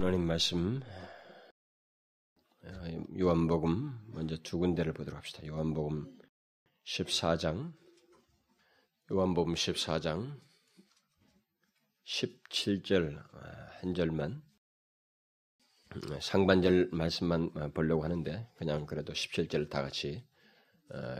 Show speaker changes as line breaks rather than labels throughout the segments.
하나님 말씀 요한복음 먼저 두 군데를 보도록 합시다. 요한복음 14장 요한복음 14장 17절 한 절만 상반절 말씀만 보려고 하는데 그냥 그래도 17절 다 같이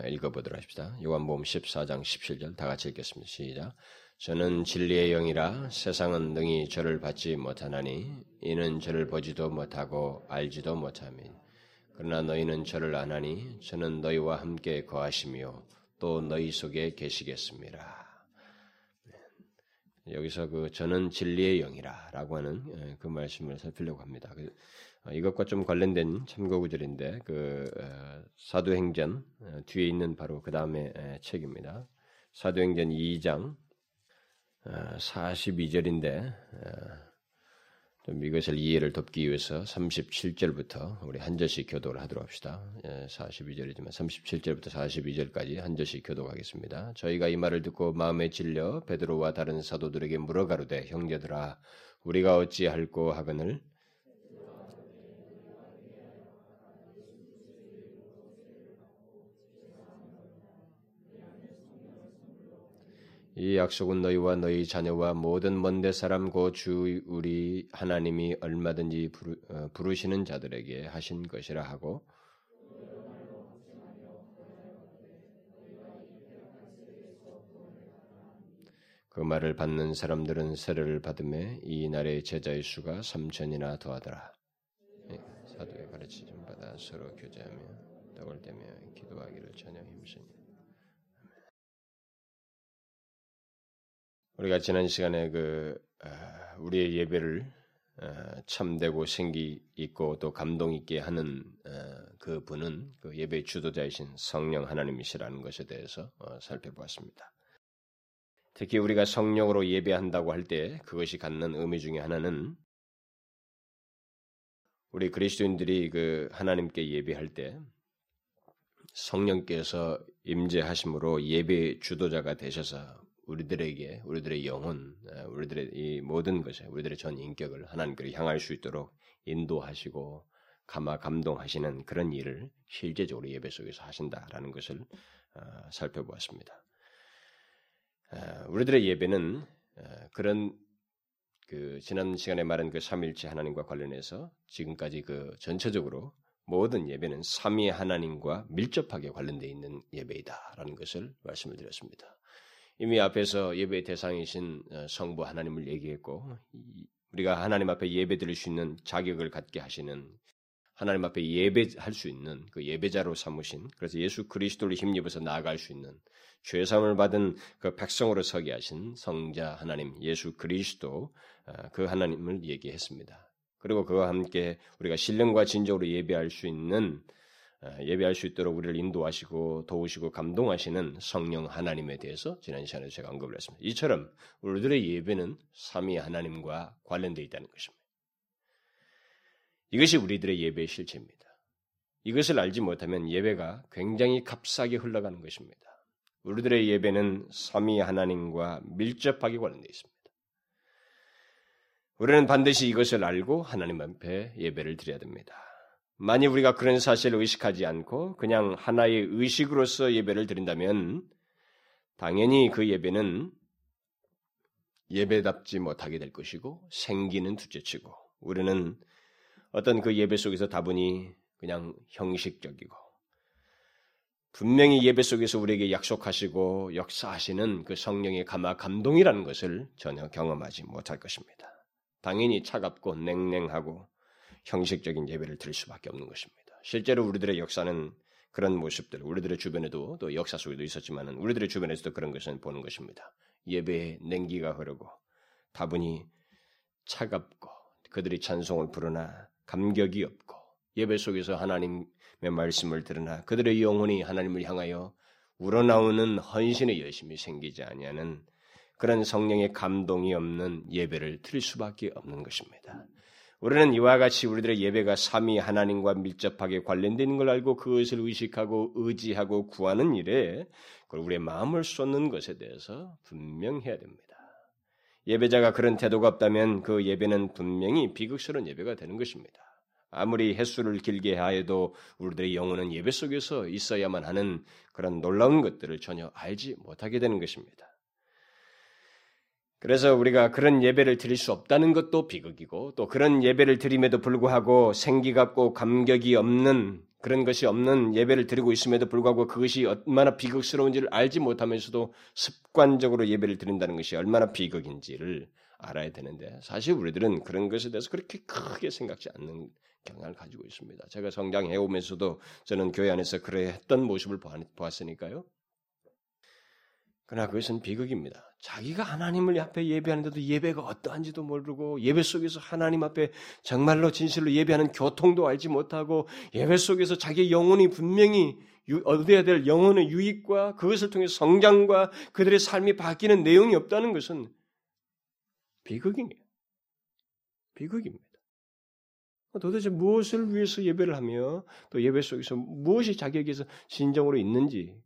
읽어보도록 합시다. 요한복음 14장 17절 다 같이 읽겠습니다. 시작. 저는 진리의 영이라 세상은 능히 저를 받지 못하나니 이는 저를 보지도 못하고 알지도 못하니 그러나 너희는 저를 아나니 저는 너희와 함께 거하시며 또 너희 속에 계시겠습니다. 네. 여기서 그 저는 진리의 영이라라고 하는 예, 그 말씀을 살피려고 합니다. 그, 어, 이것과 좀 관련된 참고 구절인데 그 어, 사도행전 어, 뒤에 있는 바로 그 다음에 책입니다. 사도행전 2장 42절인데 어, 좀 이것을 이해를 돕기 위해서 37절부터 우리 한 절씩 교도를 하도록 합시다. 42절이지만 37절부터 42절까지 한 절씩 교도하겠습니다. 저희가 이 말을 듣고 마음에 질려 베드로와 다른 사도들에게 물어가로되 형제들아 우리가 어찌할꼬 하거늘 이 약속은 너희와 너희 자녀와 모든 먼데 사람 고 주 우리 하나님이 얼마든지 부르, 어, 부르 시는 자들에게 하신 것이라 하고 그 말을 받는 사람들은 세례를 받음에 이 날의 제자의 수가 삼천이나 더하더라. 예, 사도의 가르치심 받아 서로 교제하며 떡을 떼며 기도하기를 전혀 힘쓰니 우리가 지난 시간에 그 아, 우리의 예배를 아, 참되고 생기 있고 또 감동 있게 하는 아, 그 분은 그 예배 주도자이신 성령 하나님이시라는 것에 대해서 어, 살펴보았습니다. 특히 우리가 성령으로 예배한다고 할 때 그것이 갖는 의미 중에 하나는 우리 그리스도인들이 그 하나님께 예배할 때 성령께서 임재하심으로 예배 주도자가 되셔서 우리들에게 우리들의 영혼, 우리들의 이 모든 것에 우리들의 전 인격을 하나님께로 향할 수 있도록 인도하시고 감화 감동하시는 그런 일을 실제적으로 예배 속에서 하신다라는 것을 어, 살펴보았습니다. 우리들의 예배는 그런 그 지난 시간에 말한 그 삼일체 하나님과 관련해서 지금까지 그 전체적으로 모든 예배는 삼위 하나님과 밀접하게 관련되어 있는 예배이다라는 것을 말씀을 드렸습니다. 이미 앞에서 예배의 대상이신 어, 성부 하나님을 얘기했고 우리가 하나님 앞에 예배드릴 수 있는 자격을 갖게 하시는 하나님 앞에 예배할 수 있는 그 예배자로 삼으신 그래서 예수 그리스도를 힘입어서 나아갈 수 있는 죄 사함을 받은 그 백성으로 서게 하신 성자 하나님 예수 그리스도 어, 그 하나님을 얘기했습니다. 그리고 그와 함께 우리가 신령과 진정으로 예배할 수 있는 예배할 수 있도록 우리를 인도하시고 도우시고 감동하시는 성령 하나님에 대해서 지난 시간에 제가 언급을 했습니다. 이처럼 우리들의 예배는 삼위 하나님과 관련되어 있다는 것입니다. 이것이 우리들의 예배의 실체입니다. 이것을 알지 못하면 예배가 굉장히 값싸게 흘러가는 것입니다. 우리들의 예배는 삼위 하나님과 밀접하게 관련되어 있습니다. 우리는 반드시 이것을 알고 하나님 앞에 예배를 드려야 됩니다. 만약 우리가 그런 사실을 의식하지 않고 그냥 하나의 의식으로서 예배를 드린다면 당연히 그 예배는 예배답지 못하게 될 것이고 생기는 둘째치고 우리는 어떤 그 예배 속에서 다분히 그냥 형식적이고 분명히 예배 속에서 우리에게 약속하시고 역사하시는 그 성령의 감화 감동이라는 것을 전혀 경험하지 못할 것입니다. 당연히 차갑고 냉랭하고 형식적인 예배를 드릴 수밖에 없는 것입니다. 실제로 우리들의 역사는 그런 모습들, 우리들의 주변에도 또 역사 속에도 있었지만은 우리들의 주변에서도 그런 것을 보는 것입니다. 예배에 냉기가 흐르고 다분히 차갑고 그들이 찬송을 부르나 감격이 없고 예배 속에서 하나님의 말씀을 들으나 그들의 영혼이 하나님을 향하여 우러나오는 헌신의 열심이 생기지 아니하는 그런 성령의 감동이 없는 예배를 드릴 수밖에 없는 것입니다. 우리는 이와 같이 우리들의 예배가 삼위 하나님과 밀접하게 관련되는 걸 알고 그것을 의식하고 의지하고 구하는 일에 우리의 마음을 쏟는 것에 대해서 분명해야 됩니다. 예배자가 그런 태도가 없다면 그 예배는 분명히 비극스러운 예배가 되는 것입니다. 아무리 횟수를 길게 하여도 우리들의 영혼은 예배 속에서 있어야만 하는 그런 놀라운 것들을 전혀 알지 못하게 되는 것입니다. 그래서 우리가 그런 예배를 드릴 수 없다는 것도 비극이고 또 그런 예배를 드림에도 불구하고 생기갑고 감격이 없는 그런 것이 없는 예배를 드리고 있음에도 불구하고 그것이 얼마나 비극스러운지를 알지 못하면서도 습관적으로 예배를 드린다는 것이 얼마나 비극인지를 알아야 되는데 사실 우리들은 그런 것에 대해서 그렇게 크게 생각지 않는 경향을 가지고 있습니다. 제가 성장해 오면서도 저는 교회 안에서 그래 했던 모습을 보았으니까요. 그러나 그것은 비극입니다. 자기가 하나님을 앞에 예배하는데도 예배가 어떠한지도 모르고 예배 속에서 하나님 앞에 정말로 진실로 예배하는 교통도 알지 못하고 예배 속에서 자기 영혼이 분명히 얻어야 될 영혼의 유익과 그것을 통해 성장과 그들의 삶이 바뀌는 내용이 없다는 것은 비극이에요. 비극입니다. 도대체 무엇을 위해서 예배를 하며 또 예배 속에서 무엇이 자기에게서 진정으로 있는지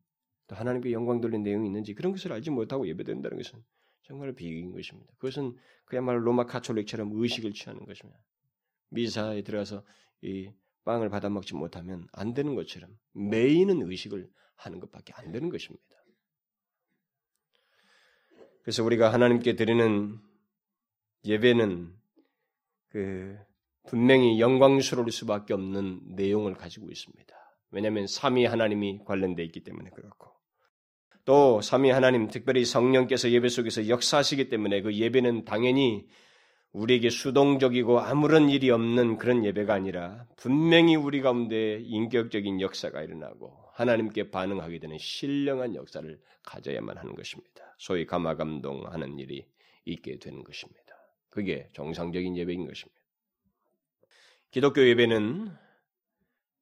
또 하나님께 영광 돌린 내용이 있는지 그런 것을 알지 못하고 예배된다는 것은 정말 비극인 것입니다. 그것은 그야말로 로마 카톨릭처럼 의식을 취하는 것입니다. 미사에 들어가서 이 빵을 받아 먹지 못하면 안 되는 것처럼 매이는 의식을 하는 것밖에 안 되는 것입니다. 그래서 우리가 하나님께 드리는 예배는 그 분명히 영광스러울 수밖에 없는 내용을 가지고 있습니다. 왜냐하면 삼위 하나님이 관련되어 있기 때문에 그렇고 또 삼위 하나님 특별히 성령께서 예배 속에서 역사하시기 때문에 그 예배는 당연히 우리에게 수동적이고 아무런 일이 없는 그런 예배가 아니라 분명히 우리 가운데 인격적인 역사가 일어나고 하나님께 반응하게 되는 신령한 역사를 가져야만 하는 것입니다. 소위 감화감동하는 일이 있게 되는 것입니다. 그게 정상적인 예배인 것입니다. 기독교 예배는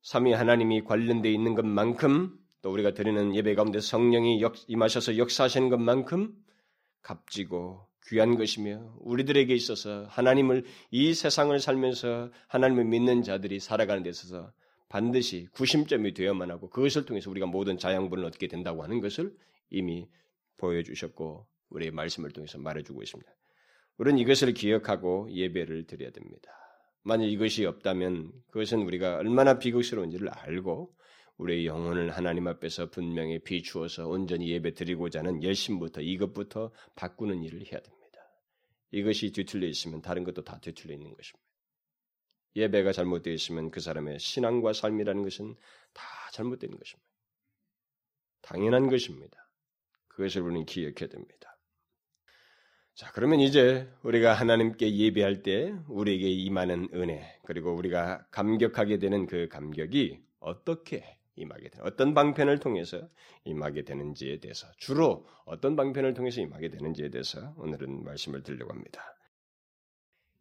삼위 하나님이 관련되어 있는 것만큼 또 우리가 드리는 예배 가운데 성령이 역, 임하셔서 역사하시는 것만큼 값지고 귀한 것이며 우리들에게 있어서 하나님을 이 세상을 살면서 하나님을 믿는 자들이 살아가는 데 있어서 반드시 구심점이 되어야만 하고 그것을 통해서 우리가 모든 자양분을 얻게 된다고 하는 것을 이미 보여주셨고 우리의 말씀을 통해서 말해주고 있습니다. 우리는 이것을 기억하고 예배를 드려야 됩니다. 만약 이것이 없다면 그것은 우리가 얼마나 비극스러운지를 알고 우리의 영혼을 하나님 앞에서 분명히 비추어서 온전히 예배 드리고자 하는 열심부터 이것부터 바꾸는 일을 해야 됩니다. 이것이 뒤틀려 있으면 다른 것도 다 뒤틀려 있는 것입니다. 예배가 잘못되어 있으면 그 사람의 신앙과 삶이라는 것은 다 잘못된 것입니다. 당연한 것입니다. 그것을 우리는 기억해야 됩니다. 자, 그러면 이제 우리가 하나님께 예배할 때 우리에게 임하는 은혜, 그리고 우리가 감격하게 되는 그 감격이 어떻게 임하게 되는, 어떤 방편을 통해서 임하게 되는지에 대해서, 주로 어떤 방편을 통해서 임하게 되는지에 대해서 오늘은 말씀을 드리려고 합니다.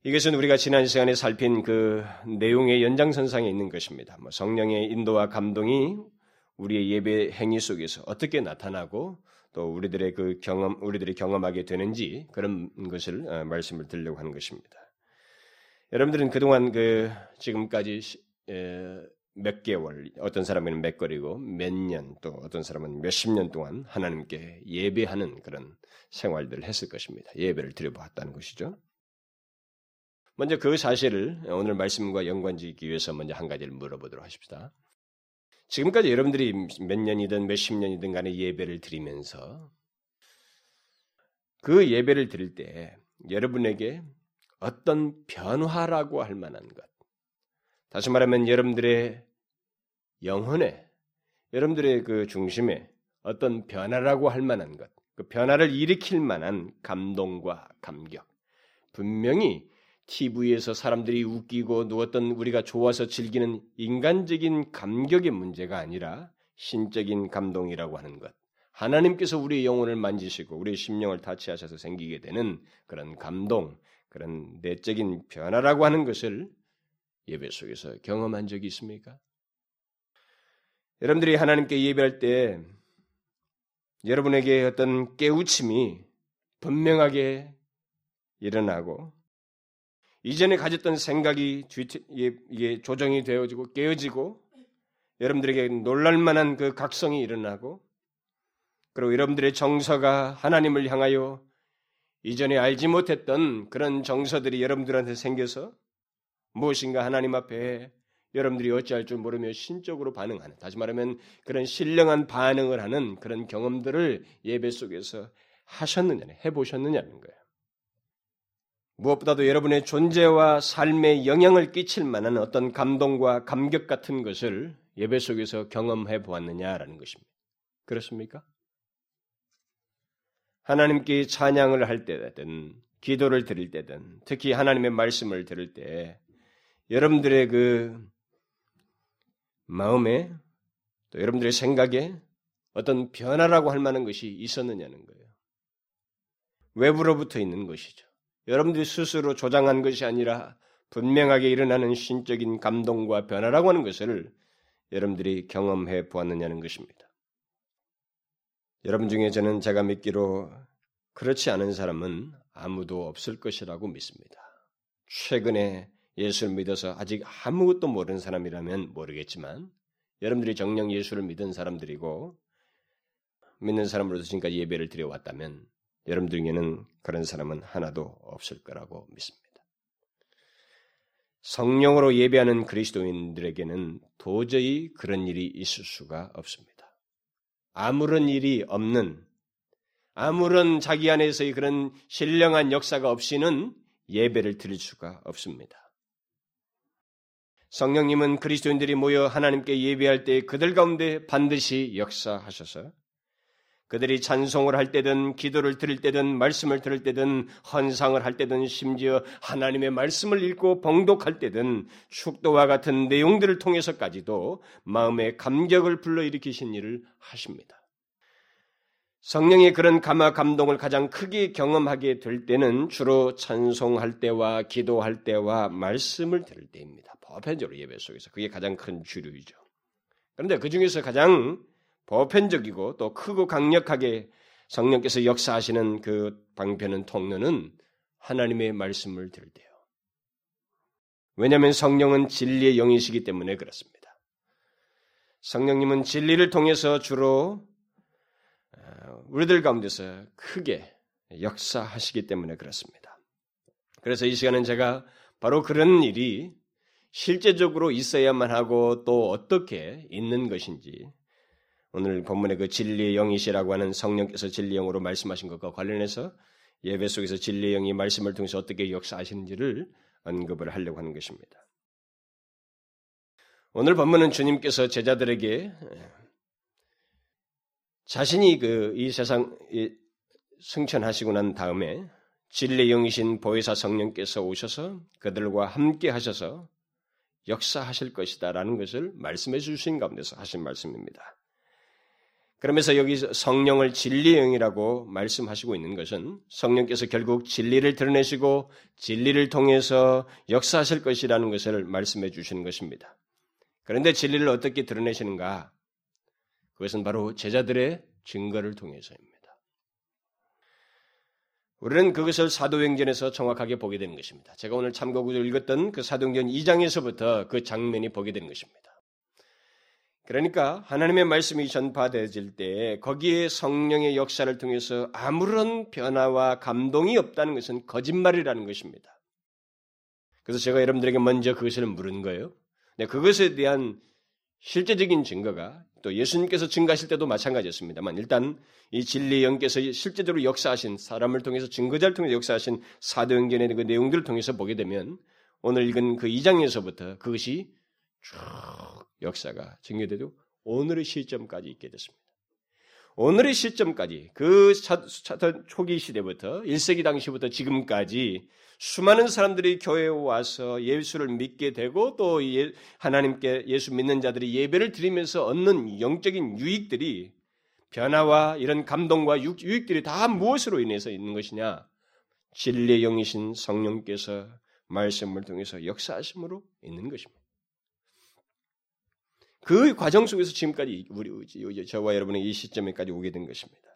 이것은 우리가 지난 시간에 살핀 그 내용의 연장선상에 있는 것입니다. 뭐 성령의 인도와 감동이 우리의 예배 행위 속에서 어떻게 나타나고 또 우리들의 그 경험, 우리들이 경험하게 되는지 그런 것을 어, 말씀을 드리려고 하는 것입니다. 여러분들은 그동안 그 지금까지 몇 개월, 어떤 사람은 몇 거리고 몇 년, 또 어떤 사람은 몇십 년 동안 하나님께 예배하는 그런 생활들을 했을 것입니다. 예배를 드려보았다는 것이죠. 먼저 그 사실을 오늘 말씀과 연관지기 위해서 먼저 한 가지를 물어보도록 하십시다. 지금까지 여러분들이 몇 년이든 몇십 년이든 간에 예배를 드리면서 그 예배를 드릴 때 여러분에게 어떤 변화라고 할 만한 것, 다시 말하면 여러분들의 영혼에, 여러분들의 그 중심에 어떤 변화라고 할 만한 것, 그 변화를 일으킬 만한 감동과 감격, 분명히 TV에서 사람들이 웃기고 누웠던 우리가 좋아서 즐기는 인간적인 감격의 문제가 아니라 신적인 감동이라고 하는 것. 하나님께서 우리의 영혼을 만지시고 우리의 심령을 타치하셔서 생기게 되는 그런 감동, 그런 내적인 변화라고 하는 것을 예배 속에서 경험한 적이 있습니까? 여러분들이 하나님께 예배할 때 여러분에게 어떤 깨우침이 분명하게 일어나고 이전에 가졌던 생각이 조정이 되어지고 깨어지고 여러분들에게 놀랄만한 그 각성이 일어나고 그리고 여러분들의 정서가 하나님을 향하여 이전에 알지 못했던 그런 정서들이 여러분들한테 생겨서 무엇인가 하나님 앞에 여러분들이 어찌할 줄 모르며 신적으로 반응하는, 다시 말하면 그런 신령한 반응을 하는 그런 경험들을 예배 속에서 하셨느냐, 해보셨느냐는 거예요. 무엇보다도 여러분의 존재와 삶에 영향을 끼칠 만한 어떤 감동과 감격 같은 것을 예배 속에서 경험해 보았느냐라는 것입니다. 그렇습니까? 하나님께 찬양을 할 때든 기도를 드릴 때든 특히 하나님의 말씀을 들을 때 여러분들의 그 마음에 또 여러분들의 생각에 어떤 변화라고 할 만한 것이 있었느냐는 거예요. 외부로부터 있는 것이죠. 여러분들이 스스로 조장한 것이 아니라 분명하게 일어나는 신적인 감동과 변화라고 하는 것을 여러분들이 경험해 보았느냐는 것입니다. 여러분 중에 저는 제가 믿기로 그렇지 않은 사람은 아무도 없을 것이라고 믿습니다. 최근에 예수를 믿어서 아직 아무것도 모르는 사람이라면 모르겠지만 여러분들이 정령 예수를 믿은 사람들이고 믿는 사람으로서 지금까지 예배를 드려왔다면 여러분들 중에는 그런 사람은 하나도 없을 거라고 믿습니다. 성령으로 예배하는 그리스도인들에게는 도저히 그런 일이 있을 수가 없습니다. 아무런 일이 없는 아무런 자기 안에서의 그런 신령한 역사가 없이는 예배를 드릴 수가 없습니다. 성령님은 그리스도인들이 모여 하나님께 예배할 때 그들 가운데 반드시 역사하셔서 그들이 찬송을 할 때든 기도를 드릴 때든 말씀을 들을 때든 헌상을 할 때든 심지어 하나님의 말씀을 읽고 봉독할 때든 축도와 같은 내용들을 통해서까지도 마음의 감격을 불러일으키신 일을 하십니다. 성령의 그런 감화 감동을 가장 크게 경험하게 될 때는 주로 찬송할 때와 기도할 때와 말씀을 들을 때입니다. 보편적으로 예배 속에서 그게 가장 큰 주류이죠. 그런데 그 중에서 가장 보편적이고 또 크고 강력하게 성령께서 역사하시는 그 방편은 통로는 하나님의 말씀을 들을 때요. 왜냐하면 성령은 진리의 영이시기 때문에 그렇습니다. 성령님은 진리를 통해서 주로 어, 우리들 가운데서 크게 역사하시기 때문에 그렇습니다. 그래서 이 시간은 제가 바로 그런 일이 실제적으로 있어야만 하고 또 어떻게 있는 것인지 오늘 본문의 그 진리의 영이시라고 하는 성령께서 진리의 영으로 말씀하신 것과 관련해서 예배 속에서 진리의 영이 말씀을 통해서 어떻게 역사하시는지를 언급을 하려고 하는 것입니다. 오늘 본문은 주님께서 제자들에게 자신이 그 이 세상 승천하시고 난 다음에 진리의 영이신 보혜사 성령께서 오셔서 그들과 함께 하셔서 역사하실 것이다라는 것을 말씀해 주신 가운데서 하신 말씀입니다. 그러면서 여기 성령을 진리의 영이라고 말씀하시고 있는 것은 성령께서 결국 진리를 드러내시고 진리를 통해서 역사하실 것이라는 것을 말씀해 주시는 것입니다. 그런데 진리를 어떻게 드러내시는가? 그것은 바로 제자들의 증거를 통해서입니다. 우리는 그것을 사도행전에서 정확하게 보게 되는 것입니다. 제가 오늘 참고구절 읽었던 그 사도행전 2장에서부터 그 장면이 보게 되는 것입니다. 그러니까 하나님의 말씀이 전파되질 때 거기에 성령의 역사를 통해서 아무런 변화와 감동이 없다는 것은 거짓말이라는 것입니다. 그래서 제가 여러분들에게 먼저 그것을 물은 거예요. 네, 그것에 대한 실제적인 증거가 또 예수님께서 증가하실 때도 마찬가지였습니다만 일단 이 진리의 영께서 실제적으로 역사하신 사람을 통해서 증거자를 통해서 역사하신 사도행전의 그 내용들을 통해서 보게 되면 오늘 읽은 그 2장에서부터 그것이 쭉 역사가 증거되도 오늘의 시점까지 있게 됐습니다. 오늘의 시점까지 그 초기 시대부터 1세기 당시부터 지금까지 수많은 사람들이 교회에 와서 예수를 믿게 되고 또 예, 하나님께 예수 믿는 자들이 예배를 드리면서 얻는 영적인 유익들이 변화와 이런 감동과 유익들이 다 무엇으로 인해서 있는 것이냐? 진리의 영이신 성령께서 말씀을 통해서 역사하심으로 있는 것입니다. 그 과정 속에서 지금까지 우리 저와 여러분의 이 시점에까지 오게 된 것입니다.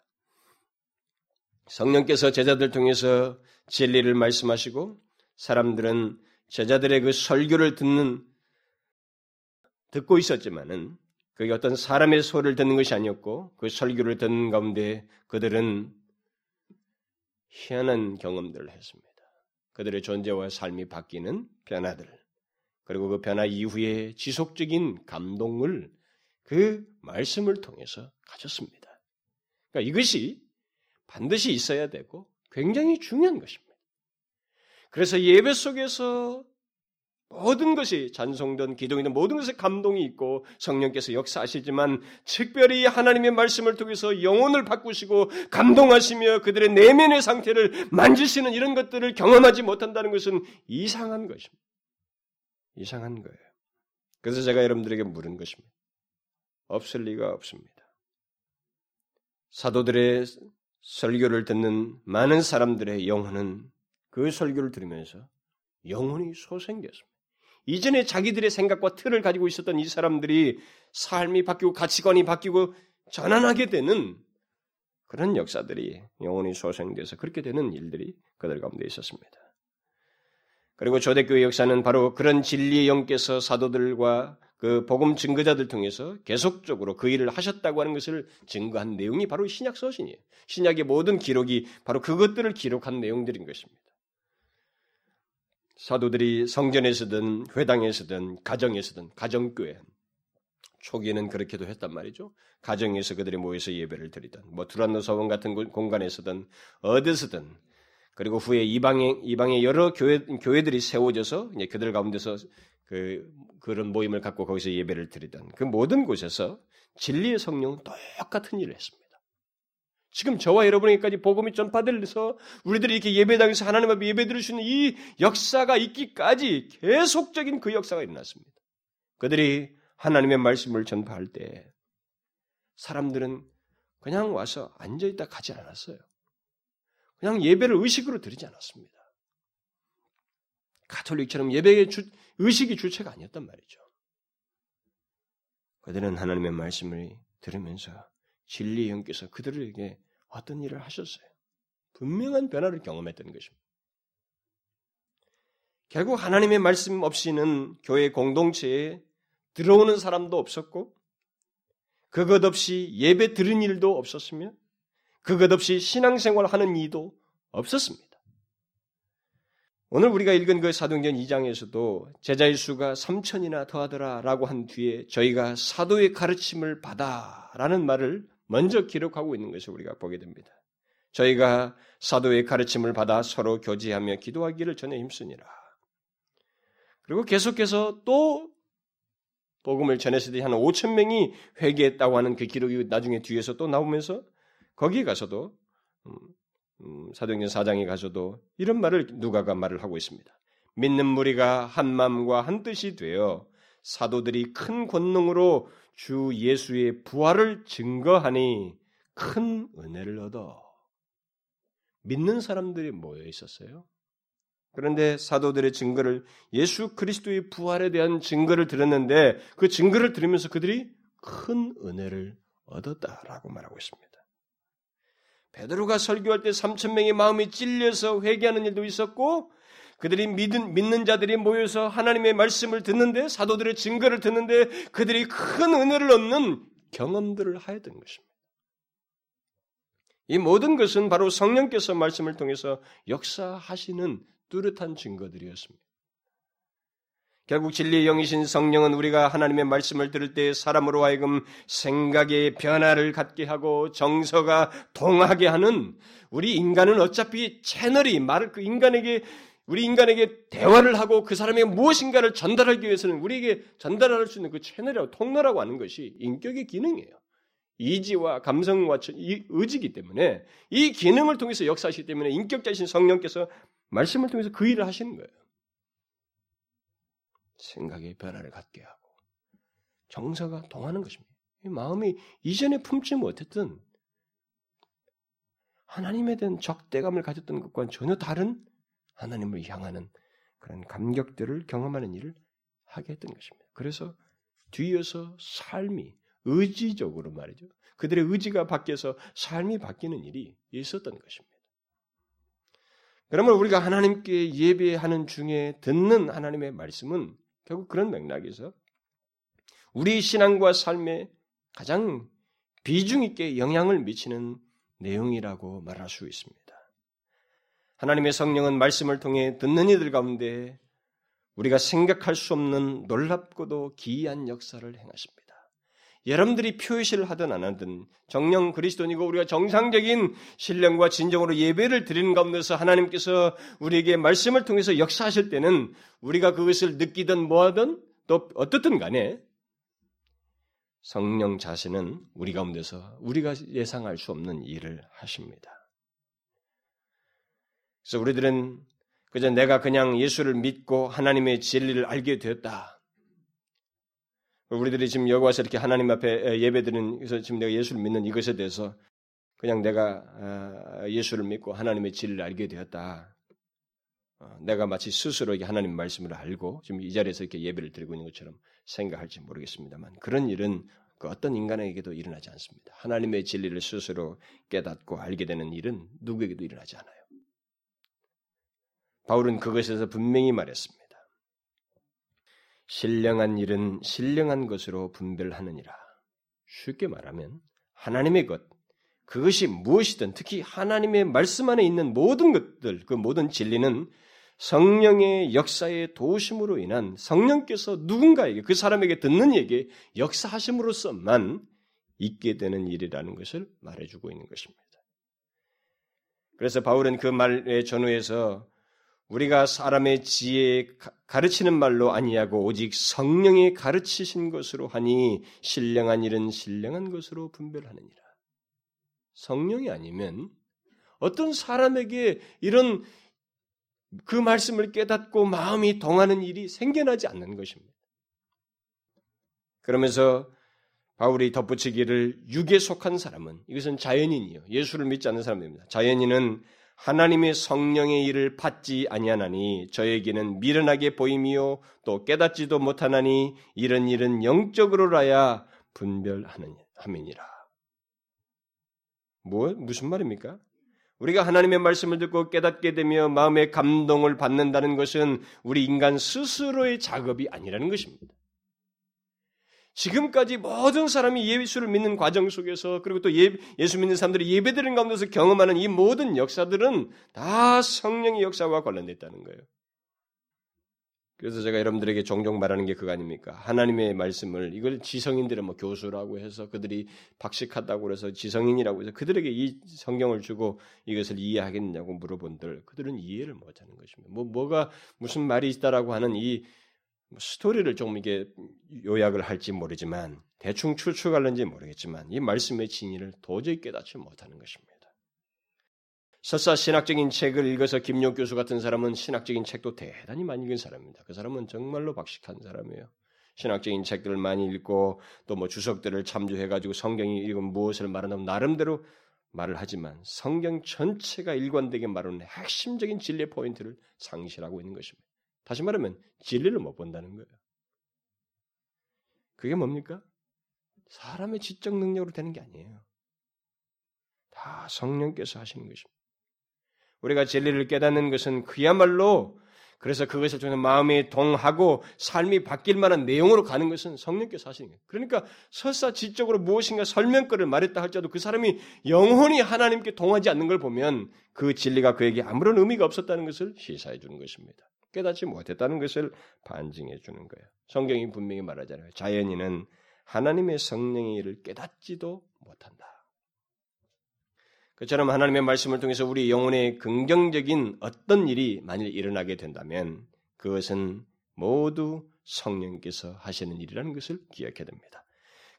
성령께서 제자들 통해서 진리를 말씀하시고 사람들은 제자들의 그 설교를 듣는 듣고 있었지만은 그게 어떤 사람의 소리를 듣는 것이 아니었고 그 설교를 듣는 가운데 그들은 희한한 경험들을 했습니다. 그들의 존재와 삶이 바뀌는 변화들, 그리고 그 변화 이후에 지속적인 감동을 그 말씀을 통해서 가졌습니다. 그러니까 이것이 반드시 있어야 되고 굉장히 중요한 것입니다. 그래서 예배 속에서 모든 것이 찬송든 기도이든 모든 것에 감동이 있고 성령께서 역사하시지만 특별히 하나님의 말씀을 통해서 영혼을 바꾸시고 감동하시며 그들의 내면의 상태를 만지시는 이런 것들을 경험하지 못한다는 것은 이상한 것입니다. 이상한 거예요. 그래서 제가 여러분들에게 물은 것입니다. 없을 리가 없습니다. 사도들의 설교를 듣는 많은 사람들의 영혼은 그 설교를 들으면서 영혼이 소생되었습니다. 이전에 자기들의 생각과 틀을 가지고 있었던 이 사람들이 삶이 바뀌고 가치관이 바뀌고 전환하게 되는 그런 역사들이 영혼이 소생돼서 그렇게 되는 일들이 그들 가운데 있었습니다. 그리고 초대교회 역사는 바로 그런 진리의 영께서 사도들과 그 복음 증거자들 통해서 계속적으로 그 일을 하셨다고 하는 것을 증거한 내용이 바로 신약 서신이에요. 신약의 모든 기록이 바로 그것들을 기록한 내용들인 것입니다. 사도들이 성전에서든 회당에서든 가정에서든 가정교회 초기에는 그렇게도 했단 말이죠. 가정에서 그들이 모여서 예배를 드리던 뭐 두란노 서원 같은 공간에서든 어디서든 그리고 후에 이방의 이방의 여러 교회 교회들이 세워져서 이제 그들 가운데서 그 그런 모임을 갖고 거기서 예배를 드리던 그 모든 곳에서 진리의 성령은 똑같은 일을 했습니다. 지금 저와 여러분에게까지 복음이 전파돼서 우리들이 이렇게 예배당에서 하나님 앞에 예배 드릴 수 있는 이 역사가 있기까지 계속적인 그 역사가 일어났습니다. 그들이 하나님의 말씀을 전파할 때 사람들은 그냥 와서 앉아있다 가지 않았어요. 그냥 예배를 의식으로 드리지 않았습니다. 가톨릭처럼 예배의 주, 의식이 주체가 아니었단 말이죠. 그들은 하나님의 말씀을 들으면서 진리의 영께서 그들에게 어떤 일을 하셨어요. 분명한 변화를 경험했던 것입니다. 결국 하나님의 말씀 없이는 교회 공동체에 들어오는 사람도 없었고, 그것 없이 예배 들은 일도 없었으며, 그것 없이 신앙생활 하는 이도 없었습니다. 오늘 우리가 읽은 그 사도행전 2장에서도 제자의 수가 3천이나 더하더라라고 한 뒤에 저희가 사도의 가르침을 받아라는 말을 먼저 기록하고 있는 것을 우리가 보게 됩니다. 저희가 사도의 가르침을 받아 서로 교제하며 기도하기를 전에 힘쓰니라. 그리고 계속해서 또 복음을 전했을 때 한 5천 명이 회개했다고 하는 그 기록이 나중에 뒤에서 또 나오면서 거기 가서도 음, 음, 사도행전 4장에 가서도 이런 말을 누가가 말을 하고 있습니다. 믿는 무리가 한 마음과 한 뜻이 되어 사도들이 큰 권능으로 주 예수의 부활을 증거하니 큰 은혜를 얻어. 믿는 사람들이 모여 있었어요. 그런데 사도들의 증거를 예수 그리스도의 부활에 대한 증거를 들었는데 그 증거를 들으면서 그들이 큰 은혜를 얻었다라고 말하고 있습니다. 베드로가 설교할 때 3천 명의 마음이 찔려서 회개하는 일도 있었고 그들이 믿은, 믿는 자들이 모여서 하나님의 말씀을 듣는데 사도들의 증거를 듣는데 그들이 큰 은혜를 얻는 경험들을 하였던 것입니다. 이 모든 것은 바로 성령께서 말씀을 통해서 역사하시는 뚜렷한 증거들이었습니다. 결국 진리의 영이신 성령은 우리가 하나님의 말씀을 들을 때 사람으로 하여금 생각의 변화를 갖게 하고 정서가 동하게 하는 우리 인간은 어차피 채널이 말을 그 인간에게 우리 인간에게 대화를 하고 그 사람에게 무엇인가를 전달하기 위해서는 우리에게 전달할 수 있는 그 채널이라고 통로라고 하는 것이 인격의 기능이에요. 이지와 감성과 의지기 때문에 이 기능을 통해서 역사하시기 때문에 인격자이신 성령께서 말씀을 통해서 그 일을 하시는 거예요. 생각의 변화를 갖게 하고 정서가 동하는 것입니다. 마음이 이전에 품지 못했던 하나님에 대한 적대감을 가졌던 것과는 전혀 다른 하나님을 향하는 그런 감격들을 경험하는 일을 하게 했던 것입니다. 그래서 뒤에서 삶이 의지적으로 말이죠. 그들의 의지가 바뀌어서 삶이 바뀌는 일이 있었던 것입니다. 그러면 우리가 하나님께 예배하는 중에 듣는 하나님의 말씀은 결국 그런 맥락에서 우리 신앙과 삶에 가장 비중 있게 영향을 미치는 내용이라고 말할 수 있습니다. 하나님의 성령은 말씀을 통해 듣는 이들 가운데 우리가 생각할 수 없는 놀랍고도 기이한 역사를 행하십니다. 여러분들이 표시를 하든 안 하든 정령 그리스도인이고 우리가 정상적인 신령과 진정으로 예배를 드리는 가운데서 하나님께서 우리에게 말씀을 통해서 역사하실 때는 우리가 그것을 느끼든 뭐하든 또 어떻든 간에 성령 자신은 우리 가운데서 우리가 예상할 수 없는 일을 하십니다. 그래서 우리들은 그저 내가 그냥 예수를 믿고 하나님의 진리를 알게 되었다. 우리들이 지금 여기 와서 이렇게 하나님 앞에 예배드리는 그래서 지금 내가 예수를 믿는 이것에 대해서 그냥 내가 아, 예수를 믿고 하나님의 진리를 알게 되었다. 어, 내가 마치 스스로 하나님 말씀을 알고 지금 이 자리에서 이렇게 예배를 드리고 있는 것처럼 생각할지 모르겠습니다만 그런 일은 그 어떤 인간에게도 일어나지 않습니다. 하나님의 진리를 스스로 깨닫고 알게 되는 일은 누구에게도 일어나지 않아요. 바울은 그것에서 분명히 말했습니다. 신령한 일은 신령한 것으로 분별하느니라. 쉽게 말하면 하나님의 것, 그것이 무엇이든 특히 하나님의 말씀 안에 있는 모든 것들, 그 모든 진리는 성령의 역사의 도심으로 인한 성령께서 누군가에게 그 사람에게 듣는 이에게 역사하심으로써만 있게 되는 일이라는 것을 말해주고 있는 것입니다. 그래서 바울은 그 말의 전후에서 우리가 사람의 지혜에 가르치는 말로 아니하고 오직 성령이 가르치신 것으로 하니 신령한 일은 신령한 것으로 분별하느니라. 성령이 아니면 어떤 사람에게 이런 그 말씀을 깨닫고 마음이 동하는 일이 생겨나지 않는 것입니다. 그러면서 바울이 덧붙이기를 육에 속한 사람은 이것은 자연인이요 예수를 믿지 않는 사람입니다. 자연인은 하나님의 성령의 일을 받지 아니하나니 저에게는 미련하게 보임이요 또 깨닫지도 못하나니 이런 일은 영적으로라야 분별하느니라. 뭐 무슨 말입니까? 우리가 하나님의 말씀을 듣고 깨닫게 되며 마음의 감동을 받는다는 것은 우리 인간 스스로의 작업이 아니라는 것입니다. 지금까지 모든 사람이 예수를 믿는 과정 속에서 그리고 또 예, 예수 믿는 사람들이 예배드리는 가운데서 경험하는 이 모든 역사들은 다 성령의 역사와 관련됐다는 거예요. 그래서 제가 여러분들에게 종종 말하는 게 그거 아닙니까? 하나님의 말씀을 이걸 지성인들은 뭐 교수라고 해서 그들이 박식하다고 해서 지성인이라고 해서 그들에게 이 성경을 주고 이것을 이해하겠느냐고 물어본들 그들은 이해를 못하는 것입니다. 뭐 뭐가 무슨 말이 있다라고 하는 이뭐 스토리를 좀 이게 요약을 할지 모르지만 대충 추측할는지 모르겠지만 이 말씀의 진리를 도저히 깨닫지 못하는 것입니다. 설사 신학적인 책을 읽어서 김용 교수 같은 사람은 신학적인 책도 대단히 많이 읽은 사람입니다. 그 사람은 정말로 박식한 사람이에요. 신학적인 책들을 많이 읽고 또 뭐 주석들을 참조해가지고 성경이 읽은 무엇을 말하는 나름대로 말을 하지만 성경 전체가 일관되게 말하는 핵심적인 진리의 포인트를 상실하고 있는 것입니다. 다시 말하면 진리를 못 본다는 거예요. 그게 뭡니까? 사람의 지적 능력으로 되는 게 아니에요. 다 성령께서 하시는 것입니다. 우리가 진리를 깨닫는 것은 그야말로 그래서 그것을 통해서 마음이 동하고 삶이 바뀔 만한 내용으로 가는 것은 성령께서 하시는 거예요. 그러니까 설사 지적으로 무엇인가 설명거를 말했다 할지라도 그 사람이 영혼이 하나님께 동하지 않는 걸 보면 그 진리가 그에게 아무런 의미가 없었다는 것을 시사해 주는 것입니다. 깨닫지 못했다는 것을 반증해 주는 거예요. 성경이 분명히 말하잖아요. 자연인은 하나님의 성령의 일을 깨닫지도 못한다. 그처럼 하나님의 말씀을 통해서 우리 영혼에 긍정적인 어떤 일이 만일 일어나게 된다면 그것은 모두 성령께서 하시는 일이라는 것을 기억해야 됩니다.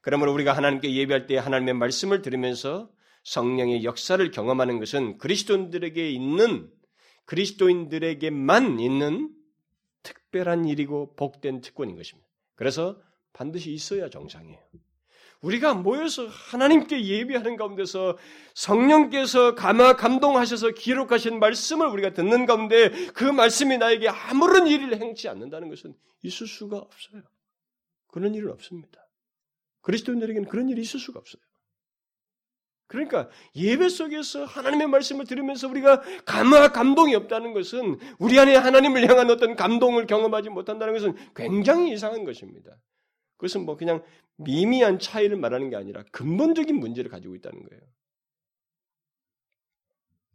그러므로 우리가 하나님께 예배할 때 하나님의 말씀을 들으면서 성령의 역사를 경험하는 것은 그리스도인들에게 있는 그리스도인들에게만 있는 특별한 일이고 복된 특권인 것입니다. 그래서 반드시 있어야 정상이에요. 우리가 모여서 하나님께 예비하는 가운데서 성령께서 감화 감동하셔서 기록하신 말씀을 우리가 듣는 가운데 그 말씀이 나에게 아무런 일을 행치 않는다는 것은 있을 수가 없어요. 그런 일은 없습니다. 그리스도인들에게는 그런 일이 있을 수가 없어요. 그러니까 예배 속에서 하나님의 말씀을 들으면서 우리가 감화 감동이 없다는 것은 우리 안에 하나님을 향한 어떤 감동을 경험하지 못한다는 것은 굉장히 이상한 것입니다. 그것은 뭐 그냥 미미한 차이를 말하는 게 아니라 근본적인 문제를 가지고 있다는 거예요.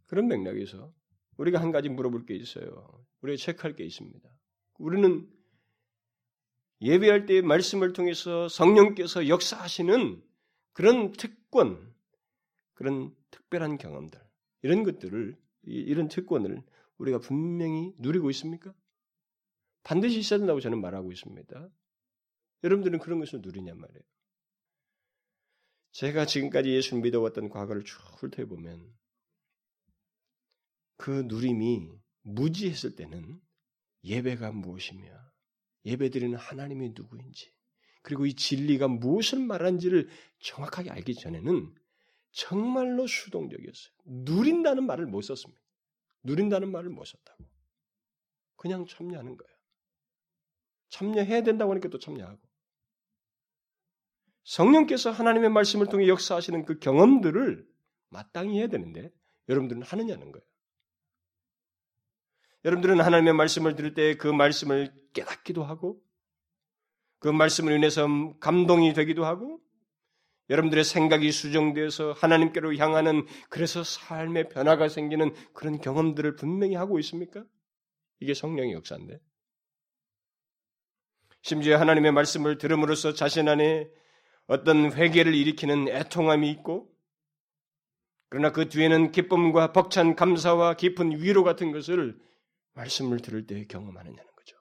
그런 맥락에서 우리가 한 가지 물어볼 게 있어요. 우리가 체크할 게 있습니다. 우리는 예배할 때 말씀을 통해서 성령께서 역사하시는 그런 특권, 그런 특별한 경험들, 이런 것들을, 이런 특권을 우리가 분명히 누리고 있습니까? 반드시 있어야 된다고 저는 말하고 있습니다. 여러분들은 그런 것을 누리냔 말이에요. 제가 지금까지 예수를 믿어왔던 과거를 쭉 훑어보면 그 누림이 무지했을 때는 예배가 무엇이며 예배드리는 하나님이 누구인지 그리고 이 진리가 무엇을 말하는지를 정확하게 알기 전에는 정말로 수동적이었어요. 누린다는 말을 못 썼습니다. 누린다는 말을 못 썼다고. 그냥 참여하는 거예요. 참여해야 된다고 하니까 또 참여하고. 성령께서 하나님의 말씀을 통해 역사하시는 그 경험들을 마땅히 해야 되는데 여러분들은 하느냐는 거예요. 여러분들은 하나님의 말씀을 들을 때 그 말씀을 깨닫기도 하고 그 말씀을 인해서 감동이 되기도 하고 여러분들의 생각이 수정되어서 하나님께로 향하는 그래서 삶의 변화가 생기는 그런 경험들을 분명히 하고 있습니까? 이게 성령의 역사인데. 심지어 하나님의 말씀을 들음으로써 자신 안에 어떤 회개를 일으키는 애통함이 있고 그러나 그 뒤에는 기쁨과 벅찬 감사와 깊은 위로 같은 것을 말씀을 들을 때 경험하느냐는 거죠.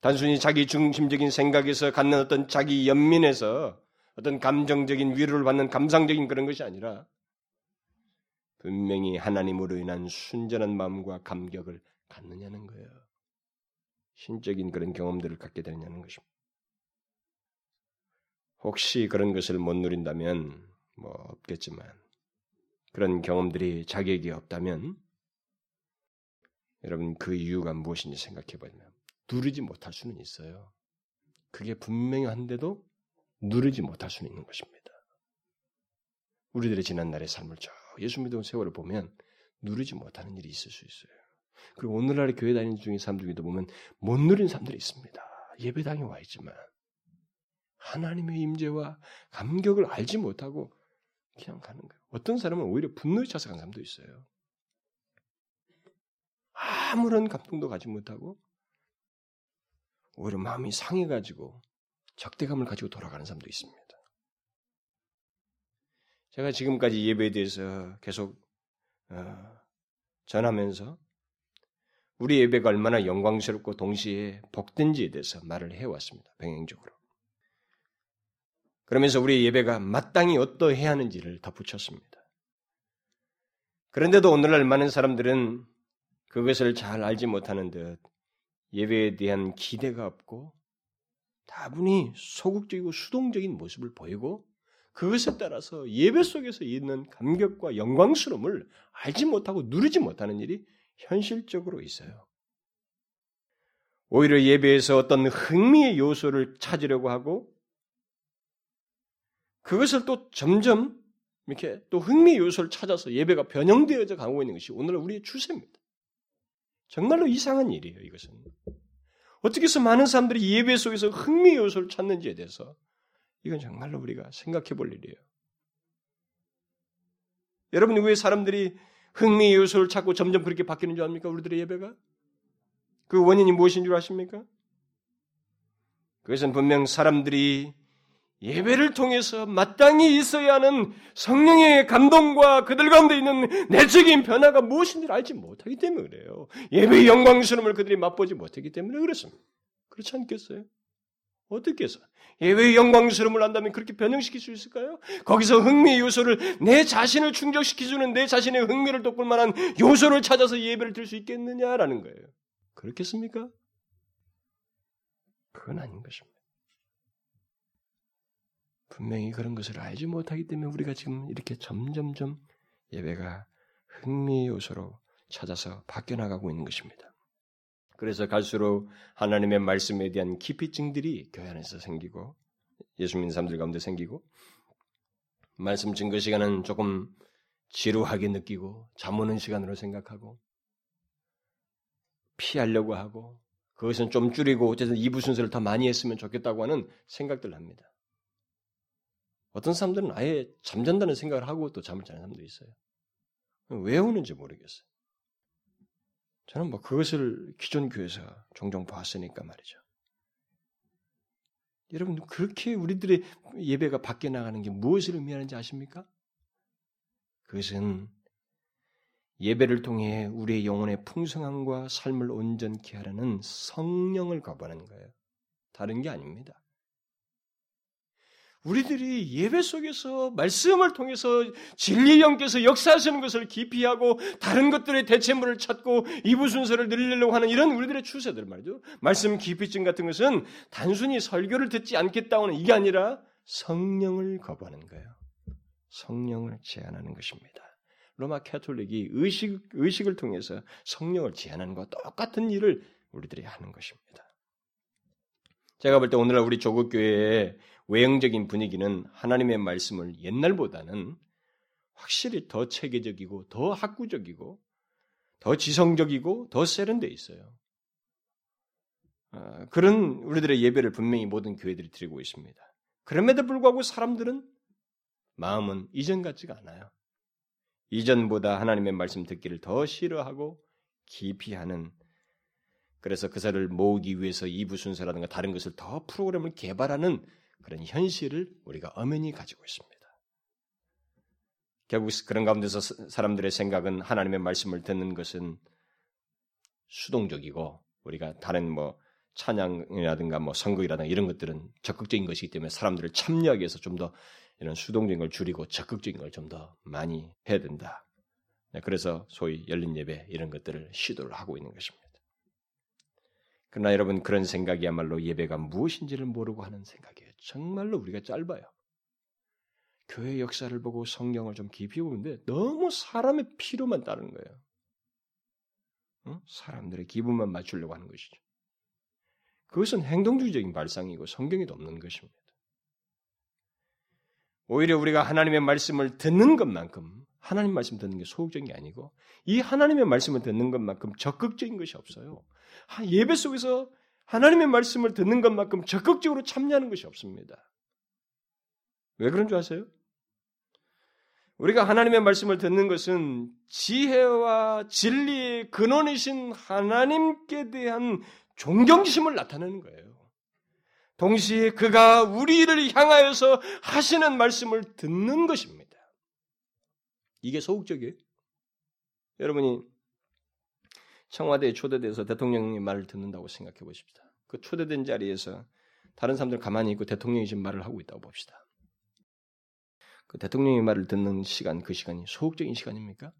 단순히 자기 중심적인 생각에서 갖는 어떤 자기 연민에서 어떤 감정적인 위로를 받는 감상적인 그런 것이 아니라 분명히 하나님으로 인한 순전한 마음과 감격을 갖느냐는 거예요. 신적인 그런 경험들을 갖게 되느냐는 것입니다. 혹시 그런 것을 못 누린다면 뭐 없겠지만 그런 경험들이 자기에게 없다면 여러분 그 이유가 무엇인지 생각해 보면 누리지 못할 수는 있어요. 그게 분명한데도 누리지 못할 수는 있는 것입니다. 우리들의 지난날의 삶을 저 예수 믿은 세월을 보면 누리지 못하는 일이 있을 수 있어요. 그리고 오늘날의 교회 다니는 중에 사람들도 보면 못 누린 사람들이 있습니다. 예배당에 와 있지만 하나님의 임재와 감격을 알지 못하고 그냥 가는 거예요. 어떤 사람은 오히려 분노에 차서 간 사람도 있어요. 아무런 감동도 가지 못하고 오히려 마음이 상해가지고 적대감을 가지고 돌아가는 사람도 있습니다. 제가 지금까지 예배에 대해서 계속 어, 전하면서 우리 예배가 얼마나 영광스럽고 동시에 복된지에 대해서 말을 해왔습니다. 병행적으로. 그러면서 우리 예배가 마땅히 어떠해야 하는지를 덧붙였습니다. 그런데도 오늘날 많은 사람들은 그것을 잘 알지 못하는 듯 예배에 대한 기대가 없고 다분히 소극적이고 수동적인 모습을 보이고 그것에 따라서 예배 속에서 있는 감격과 영광스러움을 알지 못하고 누리지 못하는 일이 현실적으로 있어요. 오히려 예배에서 어떤 흥미의 요소를 찾으려고 하고 그것을 또 점점 이렇게 또 흥미 요소를 찾아서 예배가 변형되어져 가고 있는 것이 오늘 우리의 추세입니다. 정말로 이상한 일이에요, 이것은. 어떻게 해서 많은 사람들이 예배 속에서 흥미 요소를 찾는지에 대해서 이건 정말로 우리가 생각해 볼 일이에요. 여러분 왜 사람들이 흥미 요소를 찾고 점점 그렇게 바뀌는 줄 압니까? 우리들의 예배가? 그 원인이 무엇인 줄 아십니까? 그것은 분명 사람들이 예배를 통해서 마땅히 있어야 하는 성령의 감동과 그들 가운데 있는 내적인 변화가 무엇인지를 알지 못하기 때문에 그래요. 예배의 영광스러움을 그들이 맛보지 못하기 때문에 그렇습니다. 그렇지 않겠어요? 어떻게 해서? 예배의 영광스러움을 안다면 그렇게 변형시킬 수 있을까요? 거기서 흥미의 요소를 내 자신을 충족시켜주는 내 자신의 흥미를 돋굴 만한 요소를 찾아서 예배를 들수 있겠느냐라는 거예요. 그렇겠습니까? 그건 아닌 것입니다. 분명히 그런 것을 알지 못하기 때문에 우리가 지금 이렇게 점점점 예배가 흥미 요소로 찾아서 바뀌어 나가고 있는 것입니다. 그래서 갈수록 하나님의 말씀에 대한 기피증들이 교회 안에서 생기고 예수 믿는 사람들 가운데 생기고 말씀 증거 시간은 조금 지루하게 느끼고 잠 오는 시간으로 생각하고 피하려고 하고 그것은 좀 줄이고 어쨌든 이부 순서를 더 많이 했으면 좋겠다고 하는 생각들 합니다. 어떤 사람들은 아예 잠잔다는 생각을 하고 또 잠을 자는 사람도 있어요. 왜 오는지 모르겠어요. 저는 뭐 그것을 기존 교회에서 종종 봤으니까 말이죠. 여러분 그렇게 우리들의 예배가 밖에 나가는 게 무엇을 의미하는지 아십니까? 그것은 예배를 통해 우리의 영혼의 풍성함과 삶을 온전케 하려는 성령을 거부하는 거예요. 다른 게 아닙니다. 우리들이 예배 속에서 말씀을 통해서 진리 영께서 역사하시는 것을 기피하고 다른 것들의 대체물을 찾고 이부 순서를 늘리려고 하는 이런 우리들의 추세들 말이죠. 말씀 기피증 같은 것은 단순히 설교를 듣지 않겠다고는 이게 아니라 성령을 거부하는 거예요. 성령을 제한하는 것입니다. 로마 캐톨릭이 의식, 의식을 통해서 성령을 제한하는 것과 똑같은 일을 우리들이 하는 것입니다. 제가 볼 때 오늘날 우리 조국교회의 외형적인 분위기는 하나님의 말씀을 옛날보다는 확실히 더 체계적이고 더 학구적이고 더 지성적이고 더 세련돼 있어요. 아, 그런 우리들의 예배를 분명히 모든 교회들이 드리고 있습니다. 그럼에도 불구하고 사람들은 마음은 이전 같지가 않아요. 이전보다 하나님의 말씀 듣기를 더 싫어하고 기피하는 그래서 그사를 모으기 위해서 이부 순서라든가 다른 것을 더 프로그램을 개발하는 그런 현실을 우리가 엄연히 가지고 있습니다. 결국 그런 가운데서 사람들의 생각은 하나님의 말씀을 듣는 것은 수동적이고 우리가 다른 뭐 찬양이라든가 뭐 선곡이라든가 이런 것들은 적극적인 것이기 때문에 사람들을 참여하기 위해서 좀 더 이런 수동적인 걸 줄이고 적극적인 걸 좀 더 많이 해야 된다. 네, 그래서 소위 열린 예배 이런 것들을 시도를 하고 있는 것입니다. 그러나 여러분 그런 생각이야말로 예배가 무엇인지를 모르고 하는 생각이에요. 정말로 우리가 짧아요. 교회 역사를 보고 성경을 좀 깊이 보는데 너무 사람의 필요만 따르는 거예요. 응? 사람들의 기분만 맞추려고 하는 것이죠. 그것은 행동주의적인 발상이고 성경에도 없는 것입니다. 오히려 우리가 하나님의 말씀을 듣는 것만큼 하나님 말씀 듣는 게 소극적인 게 아니고 이 하나님의 말씀을 듣는 것만큼 적극적인 것이 없어요. 예배 속에서 하나님의 말씀을 듣는 것만큼 적극적으로 참여하는 것이 없습니다. 왜 그런 줄 아세요? 우리가 하나님의 말씀을 듣는 것은 지혜와 진리의 근원이신 하나님께 대한 존경심을 나타내는 거예요. 동시에 그가 우리를 향하여서 하시는 말씀을 듣는 것입니다. 이게 소극적이에요. 여러분이 청와대에 초대돼서 대통령님 말을 듣는다고 생각해 보십시다. 그 초대된 자리에서 다른 사람들 가만히 있고 대통령이 지금 말을 하고 있다고 봅시다. 그 대통령의 말을 듣는 시간, 그 시간이 소극적인 시간입니까?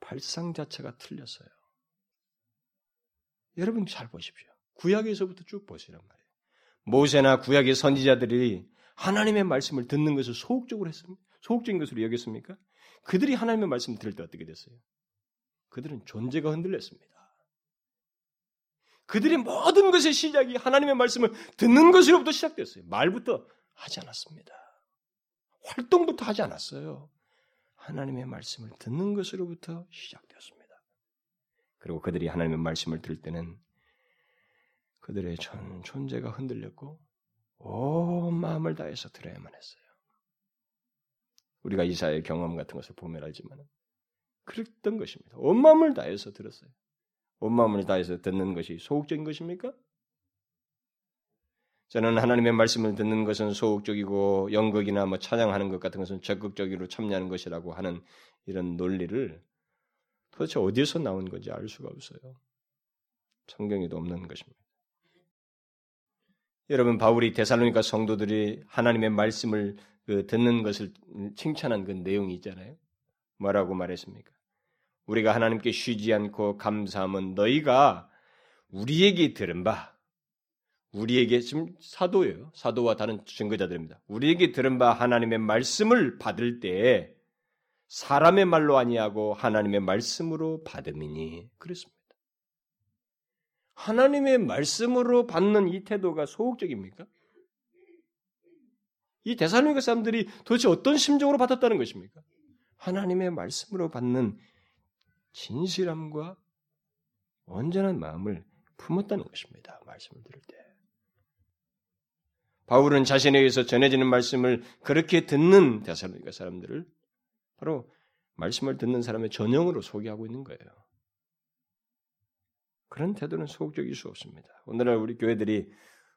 발상 자체가 틀렸어요. 여러분 잘 보십시오. 구약에서부터 쭉 보시란 말이에요. 모세나 구약의 선지자들이 하나님의 말씀을 듣는 것을 소극적으로 했습니다. 소극적인 것으로 여겼습니까? 그들이 하나님의 말씀을 들을 때 어떻게 됐어요? 그들은 존재가 흔들렸습니다. 그들의 모든 것의 시작이 하나님의 말씀을 듣는 것으로부터 시작됐어요. 말부터 하지 않았습니다. 활동부터 하지 않았어요. 하나님의 말씀을 듣는 것으로부터 시작되었습니다. 그리고 그들이 하나님의 말씀을 들을 때는 그들의 전 존재가 흔들렸고 온 마음을 다해서 들어야만 했어요. 우리가 이사의 경험 같은 것을 보면 알지만 그랬던 것입니다. 온 마음을 다해서 들었어요. 온 마음을 다해서 듣는 것이 소극적인 것입니까? 저는 하나님의 말씀을 듣는 것은 소극적이고 연극이나 뭐 찬양하는 것 같은 것은 적극적으로 참여하는 것이라고 하는 이런 논리를 도대체 어디에서 나온 건지 알 수가 없어요. 성경에도 없는 것입니다. 여러분 바울이 데살로니가 성도들이 하나님의 말씀을 그 듣는 것을 칭찬한 그 내용이 있잖아요. 뭐라고 말했습니까? 우리가 하나님께 쉬지 않고 감사함은 너희가 우리에게 들은 바, 우리에게 지금 사도예요. 사도와 다른 증거자들입니다. 우리에게 들은 바 하나님의 말씀을 받을 때 사람의 말로 아니하고 하나님의 말씀으로 받음이니 그랬습니다. 하나님의 말씀으로 받는 이 태도가 소극적입니까? 이 대사로니가 사람들이 도대체 어떤 심정으로 받았다는 것입니까? 하나님의 말씀으로 받는 진실함과 온전한 마음을 품었다는 것입니다. 말씀을 들을 때. 바울은 자신에 의해서 전해지는 말씀을 그렇게 듣는 대사로니가 사람들을 바로 말씀을 듣는 사람의 전형으로 소개하고 있는 거예요. 그런 태도는 소극적일 수 없습니다. 오늘날 우리 교회들이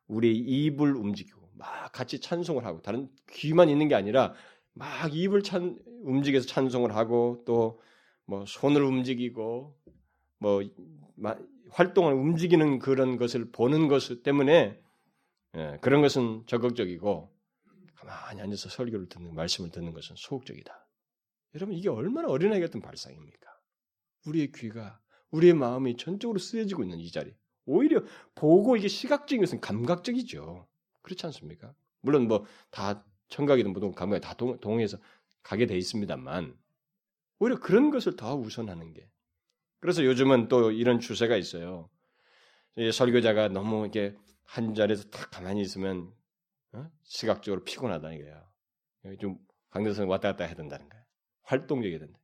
우리 입을 움직이고 막 같이 찬송을 하고 다른 귀만 있는 게 아니라 막 입을 찬 움직여서 찬송을 하고 또 뭐 손을 움직이고 뭐 활동을 움직이는 그런 것을 보는 것 때문에 예, 그런 것은 적극적이고 가만히 앉아서 설교를 듣는 말씀을 듣는 것은 소극적이다. 여러분 이게 얼마나 어린아이 같은 발상입니까? 우리의 귀가 우리의 마음이 전적으로 쓰여지고 있는 이 자리. 오히려 보고 이게 시각적인 것은 감각적이죠. 그렇지 않습니까? 물론 뭐 다 청각이든 뭐든 감각이 다 동, 동해서 가게 돼 있습니다만 오히려 그런 것을 더 우선하는 게. 그래서 요즘은 또 이런 추세가 있어요. 설교자가 너무 이렇게 한 자리에서 딱 가만히 있으면 어? 시각적으로 피곤하다 이거야. 좀 강대성 왔다 갔다 해야 된다는 거야. 활동적이 된다.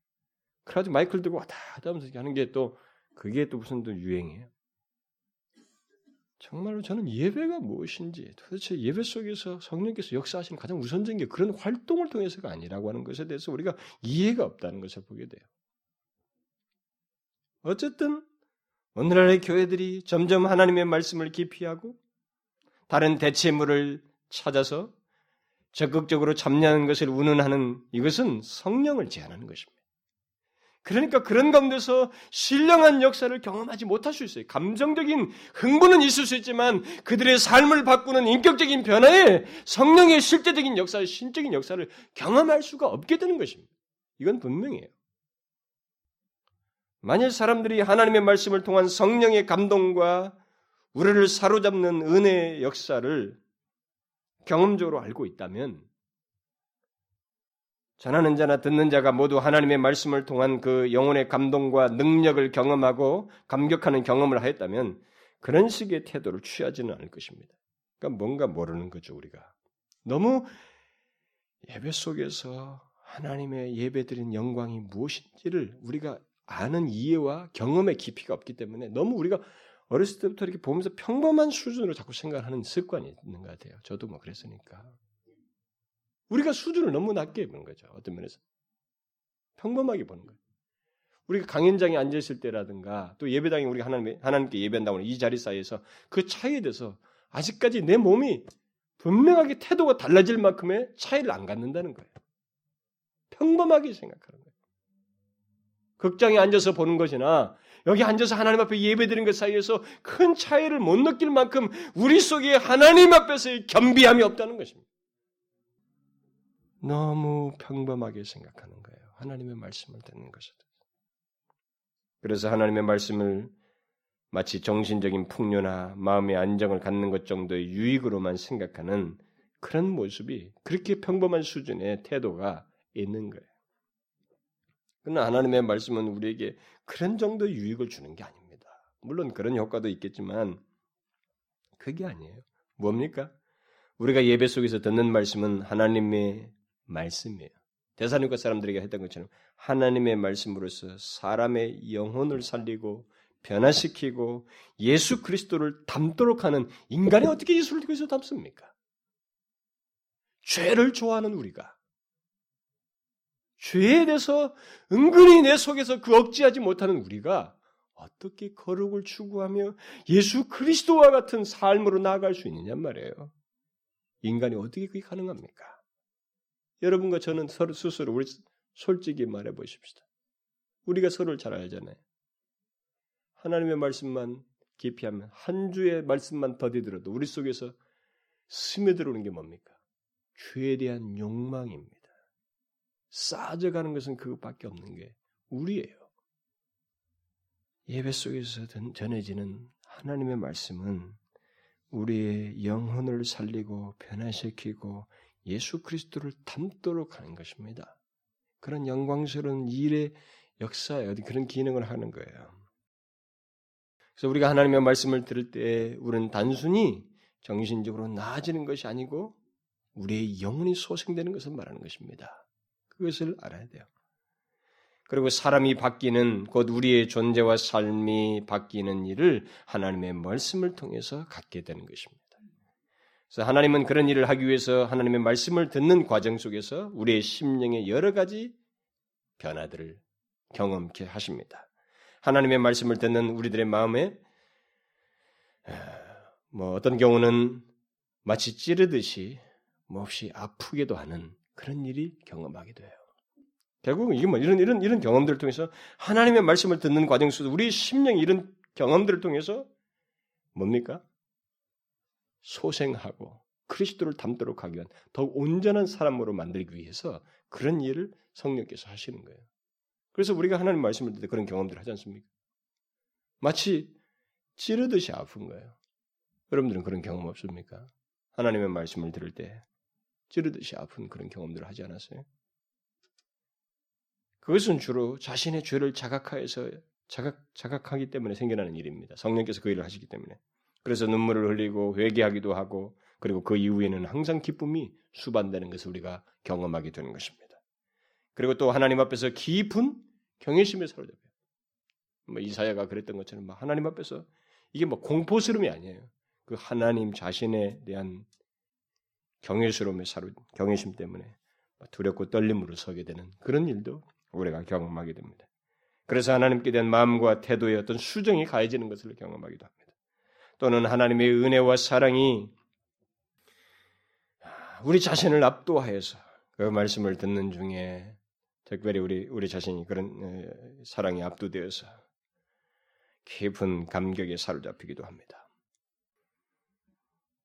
그래가지고 마이크를 들고 왔다 갔다 하면서 하는 게 또 그게 또 무슨 또 유행이에요. 정말로 저는 예배가 무엇인지 도대체 예배 속에서 성령께서 역사하시는 가장 우선적인 게 그런 활동을 통해서가 아니라고 하는 것에 대해서 우리가 이해가 없다는 것을 보게 돼요. 어쨌든 오늘날의 교회들이 점점 하나님의 말씀을 기피하고 다른 대체물을 찾아서 적극적으로 참여하는 것을 운운하는 이것은 성령을 제한하는 것입니다. 그러니까 그런 가운데서 신령한 역사를 경험하지 못할 수 있어요. 감정적인 흥분은 있을 수 있지만 그들의 삶을 바꾸는 인격적인 변화에 성령의 실제적인 역사, 신적인 역사를 경험할 수가 없게 되는 것입니다. 이건 분명해요. 만일 사람들이 하나님의 말씀을 통한 성령의 감동과 우리를 사로잡는 은혜의 역사를 경험적으로 알고 있다면 전하는 자나 듣는 자가 모두 하나님의 말씀을 통한 그 영혼의 감동과 능력을 경험하고 감격하는 경험을 하였다면 그런 식의 태도를 취하지는 않을 것입니다. 그러니까 뭔가 모르는 거죠, 우리가. 너무 예배 속에서 하나님의 예배드린 영광이 무엇인지를 우리가 아는 이해와 경험의 깊이가 없기 때문에 너무 우리가 어렸을 때부터 이렇게 보면서 평범한 수준으로 자꾸 생각하는 습관이 있는 것 같아요. 저도 뭐 그랬으니까. 우리가 수준을 너무 낮게 보는 거죠. 어떤 면에서. 평범하게 보는 거예요. 우리가 강연장에 앉아있을 때라든가 또 예배당에 우리가 하나님, 하나님께 예배한다고 하는 이 자리 사이에서 그 차이에 대해서 아직까지 내 몸이 분명하게 태도가 달라질 만큼의 차이를 안 갖는다는 거예요. 평범하게 생각하는 거예요. 극장에 앉아서 보는 것이나 여기 앉아서 하나님 앞에 예배드리는 것 사이에서 큰 차이를 못 느낄 만큼 우리 속에 하나님 앞에서의 겸비함이 없다는 것입니다. 너무 평범하게 생각하는 거예요. 하나님의 말씀을 듣는 것에 그래서 하나님의 말씀을 마치 정신적인 풍요나 마음의 안정을 갖는 것 정도의 유익으로만 생각하는 그런 모습이 그렇게 평범한 수준의 태도가 있는 거예요. 그러나 하나님의 말씀은 우리에게 그런 정도의 유익을 주는 게 아닙니다. 물론 그런 효과도 있겠지만 그게 아니에요. 뭡니까? 우리가 예배 속에서 듣는 말씀은 하나님의 말씀이에요. 대사님과 사람들에게 했던 것처럼 하나님의 말씀으로서 사람의 영혼을 살리고 변화시키고 예수 그리스도를 닮도록 하는 인간이 어떻게 예수를 그리스도 닮습니까? 죄를 좋아하는 우리가 죄에 대해서 은근히 내 속에서 그 억지하지 못하는 우리가 어떻게 거룩을 추구하며 예수 그리스도와 같은 삶으로 나아갈 수 있느냐 말이에요. 인간이 어떻게 그게 가능합니까? 여러분과 저는 서로 스스로 우리 솔직히 말해 보십시다. 우리가 서로를 잘 알잖아요. 하나님의 말씀만 깊이하면 한 주의 말씀만 더디들어도 우리 속에서 스며들어오는 게 뭡니까? 죄에 대한 욕망입니다. 쌓아져가는 것은 그것밖에 없는 게 우리예요. 예배 속에서 전해지는 하나님의 말씀은 우리의 영혼을 살리고 변화시키고 예수 그리스도를 닮도록 하는 것입니다. 그런 영광스러운 일의 역사에 어디 그런 기능을 하는 거예요. 그래서 우리가 하나님의 말씀을 들을 때 우리는 단순히 정신적으로 나아지는 것이 아니고 우리의 영혼이 소생되는 것을 말하는 것입니다. 그것을 알아야 돼요. 그리고 사람이 바뀌는 곧 우리의 존재와 삶이 바뀌는 일을 하나님의 말씀을 통해서 갖게 되는 것입니다. 그래서 하나님은 그런 일을 하기 위해서 하나님의 말씀을 듣는 과정 속에서 우리의 심령에 여러 가지 변화들을 경험케 하십니다. 하나님의 말씀을 듣는 우리들의 마음에 뭐 어떤 경우는 마치 찌르듯이 몹시 아프기도 하는 그런 일이 경험하게 돼요. 결국은 이게 뭐 이런 이런 이런 경험들을 통해서 하나님의 말씀을 듣는 과정 속에서 우리 심령이 이런 경험들을 통해서 뭡니까? 소생하고 그리스도를 닮도록 하기 위한 더욱 온전한 사람으로 만들기 위해서 그런 일을 성령께서 하시는 거예요. 그래서 우리가 하나님 말씀을 듣때 그런 경험들을 하지 않습니까? 마치 찌르듯이 아픈 거예요. 여러분들은 그런 경험 없습니까? 하나님의 말씀을 들을 때 찌르듯이 아픈 그런 경험들을 하지 않았어요? 그것은 주로 자신의 죄를 자각하여서 자각, 자각하기 때문에 생겨나는 일입니다. 성령께서 그 일을 하시기 때문에. 그래서 눈물을 흘리고 회개하기도 하고 그리고 그 이후에는 항상 기쁨이 수반되는 것을 우리가 경험하게 되는 것입니다. 그리고 또 하나님 앞에서 깊은 경외심에 사로잡혀요. 뭐 이사야가 그랬던 것처럼 하나님 앞에서 이게 뭐 공포스러움이 아니에요. 그 하나님 자신에 대한 경외스러움에 사로 경외심 때문에 두렵고 떨림으로 서게 되는 그런 일도 우리가 경험하게 됩니다. 그래서 하나님께 대한 마음과 태도의 어떤 수정이 가해지는 것을 경험하기도 합니다. 또는 하나님의 은혜와 사랑이 우리 자신을 압도하여서 그 말씀을 듣는 중에 특별히 우리 우리 자신이 그런 사랑에 압도되어서 깊은 감격에 사로잡히기도 합니다.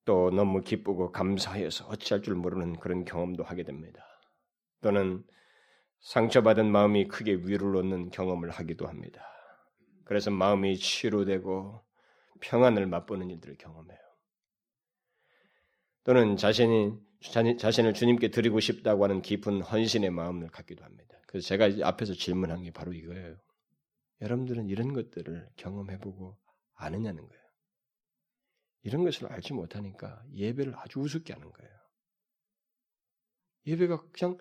또 너무 기쁘고 감사해서 어찌할 줄 모르는 그런 경험도 하게 됩니다. 또는 상처받은 마음이 크게 위로를 얻는 경험을 하기도 합니다. 그래서 마음이 치료되고 평안을 맛보는 일들을 경험해요. 또는 자신이 자신을 주님께 드리고 싶다고 하는 깊은 헌신의 마음을 갖기도 합니다. 그래서 제가 앞에서 질문한 게 바로 이거예요. 여러분들은 이런 것들을 경험해보고 아느냐는 거예요. 이런 것을 알지 못하니까 예배를 아주 우습게 하는 거예요. 예배가 그냥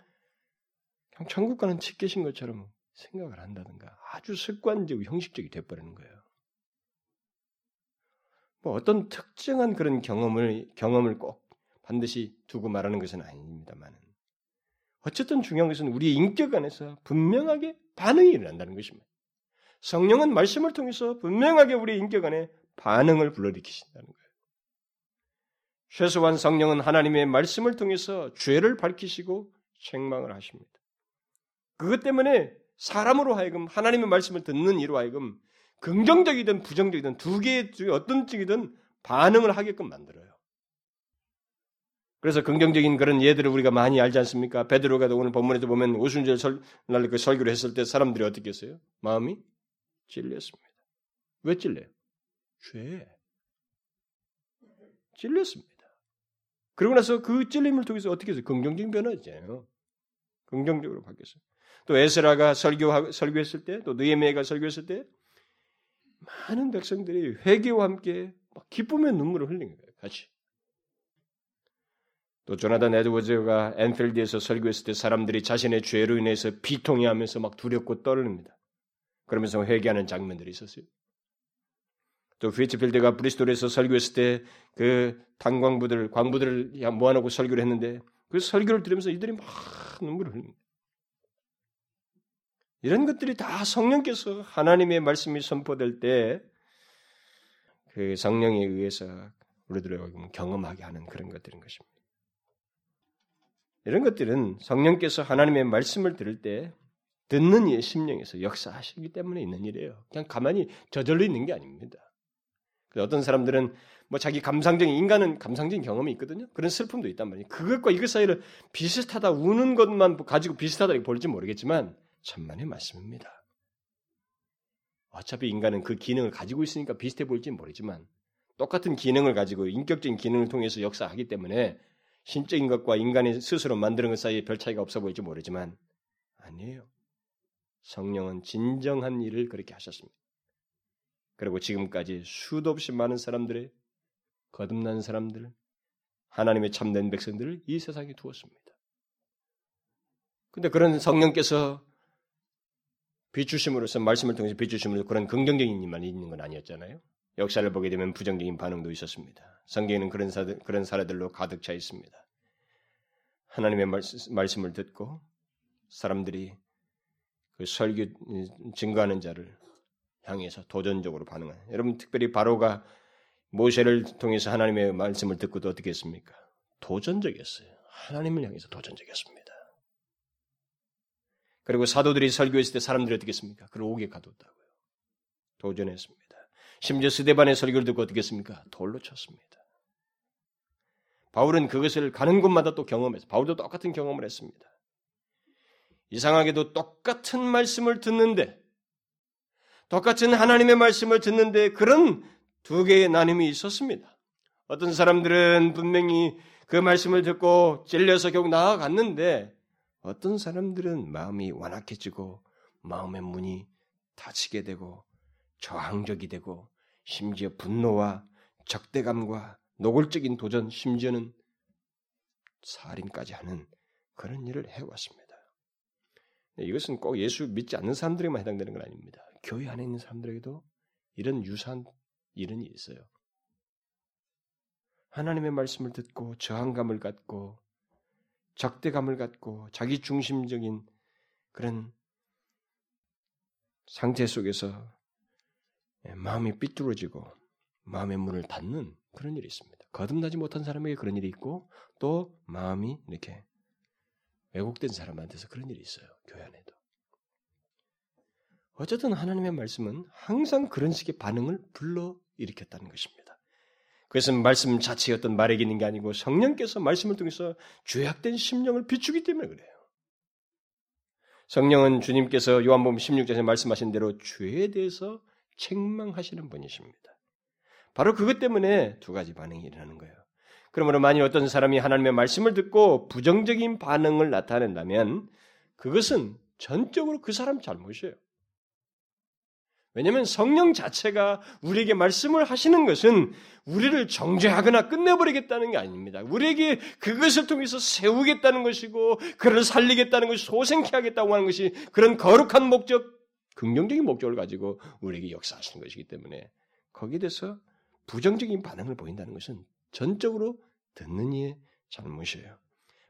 그냥 천국 가는 치계신 것처럼 생각을 한다든가 아주 습관적이고 형식적이 돼버리는 거예요. 뭐 어떤 특정한 그런 경험을 경험을 꼭 반드시 두고 말하는 것은 아닙니다만 어쨌든 중요한 것은 우리의 인격 안에서 분명하게 반응이 일어난다는 것입니다. 성령은 말씀을 통해서 분명하게 우리의 인격 안에 반응을 불러일으키신다는 거예요. 최소한 성령은 하나님의 말씀을 통해서 죄를 밝히시고 책망을 하십니다. 그것 때문에 사람으로 하여금 하나님의 말씀을 듣는 이로 하여금 긍정적이든 부정적이든 두 개의 중에 어떤 쪽이든 반응을 하게끔 만들어요. 그래서 긍정적인 그런 예들을 우리가 많이 알지 않습니까? 베드로가 오늘 본문에도 보면 오순절 설, 날 그 설교를 했을 때 사람들이 어떻게 했어요? 마음이 찔렸습니다. 왜 찔려요? 죄. 찔렸습니다. 그러고 나서 그 찔림을 통해서 어떻게 해서 긍정적인 변화잖아요. 긍정적으로 바뀌었어요. 또 에스라가 설교 설교했을 때, 또 느헤미야가 설교했을 때 많은 백성들이 회개와 함께 막 기쁨의 눈물을 흘린 거예요. 같이. 또 조나단 에드워즈가 앤필드에서 설교했을 때 사람들이 자신의 죄로 인해서 비통해하면서 막 두렵고 떨립니다. 그러면서 회개하는 장면들이 있었어요. 또 휘츠필드가 브리스톨에서 설교했을 때 그 탄광부들, 광부들을 모아놓고 설교를 했는데 그 설교를 들으면서 이들이 막 눈물을 흘립니다. 이런 것들이 다 성령께서 하나님의 말씀이 선포될 때 그 성령에 의해서 우리들의 경험하게 하는 그런 것들인 것입니다. 이런 것들은 성령께서 하나님의 말씀을 들을 때 듣는 이의 심령에서 역사하시기 때문에 있는 일이에요. 그냥 가만히 저절로 있는 게 아닙니다. 어떤 사람들은 뭐 자기 감상적인 인간은 감상적인 경험이 있거든요. 그런 슬픔도 있단 말이에요. 그것과 이것 사이를 비슷하다 우는 것만 가지고 비슷하다 볼지 모르겠지만 천만의 말씀입니다. 어차피 인간은 그 기능을 가지고 있으니까 비슷해 보일지 모르지만 똑같은 기능을 가지고 인격적인 기능을 통해서 역사하기 때문에 신적인 것과 인간이 스스로 만드는 것 사이에 별 차이가 없어 보일지 모르지만 아니에요. 성령은 진정한 일을 그렇게 하셨습니다. 그리고 지금까지 수도 없이 많은 사람들의 거듭난 사람들, 하나님의 참된 백성들을 이 세상에 두었습니다. 근데 그런 성령께서 비추심으로써 말씀을 통해서 비추심으로 그런 긍정적인 일만 있는 건 아니었잖아요. 역사를 보게 되면 부정적인 반응도 있었습니다. 성경에는 그런 사들, 그런 사례들로 가득 차 있습니다. 하나님의 말씀, 말씀을 듣고 사람들이 그 설교 증거하는 자를 향해서 도전적으로 반응한. 여러분 특별히 바로가 모세를 통해서 하나님의 말씀을 듣고도 어떻게 했습니까? 도전적이었어요. 하나님을 향해서 도전적이었습니다. 그리고 사도들이 설교했을 때 사람들이 어떻게 했습니까? 그를 오게 가뒀다고요. 도전했습니다. 심지어 스데반의 설교를 듣고 어떻게 했습니까? 돌로 쳤습니다. 바울은 그것을 가는 곳마다 또 경험해서 바울도 똑같은 경험을 했습니다. 이상하게도 똑같은 말씀을 듣는데 똑같은 하나님의 말씀을 듣는데 그런 두 개의 나눔이 있었습니다. 어떤 사람들은 분명히 그 말씀을 듣고 찔려서 결국 나아갔는데 어떤 사람들은 마음이 완악해지고 마음의 문이 닫히게 되고 저항적이 되고 심지어 분노와 적대감과 노골적인 도전 심지어는 살인까지 하는 그런 일을 해왔습니다. 이것은 꼭 예수 믿지 않는 사람들에게만 해당되는 건 아닙니다. 교회 안에 있는 사람들에게도 이런 유사한 일은 있어요. 하나님의 말씀을 듣고 저항감을 갖고 적대감을 갖고 자기 중심적인 그런 상태 속에서 마음이 삐뚤어지고 마음의 문을 닫는 그런 일이 있습니다. 거듭나지 못한 사람에게 그런 일이 있고 또 마음이 이렇게 왜곡된 사람한테서 그런 일이 있어요. 교회 안에도. 어쨌든 하나님의 말씀은 항상 그런 식의 반응을 불러 일으켰다는 것입니다. 그것은 말씀 자체의 어떤 말에 있는 게 아니고 성령께서 말씀을 통해서 죄악된 심령을 비추기 때문에 그래요. 성령은 주님께서 요한복음 16장에 말씀하신 대로 죄에 대해서 책망하시는 분이십니다. 바로 그것 때문에 두 가지 반응이 일어나는 거예요. 그러므로 만일 어떤 사람이 하나님의 말씀을 듣고 부정적인 반응을 나타낸다면 그것은 전적으로 그 사람 잘못이에요. 왜냐하면 성령 자체가 우리에게 말씀을 하시는 것은 우리를 정죄하거나 끝내버리겠다는 게 아닙니다. 우리에게 그것을 통해서 세우겠다는 것이고 그를 살리겠다는 것이 소생케 하겠다고 하는 것이 그런 거룩한 목적, 긍정적인 목적을 가지고 우리에게 역사하시는 것이기 때문에 거기에 대해서 부정적인 반응을 보인다는 것은 전적으로 듣는 이의 잘못이에요.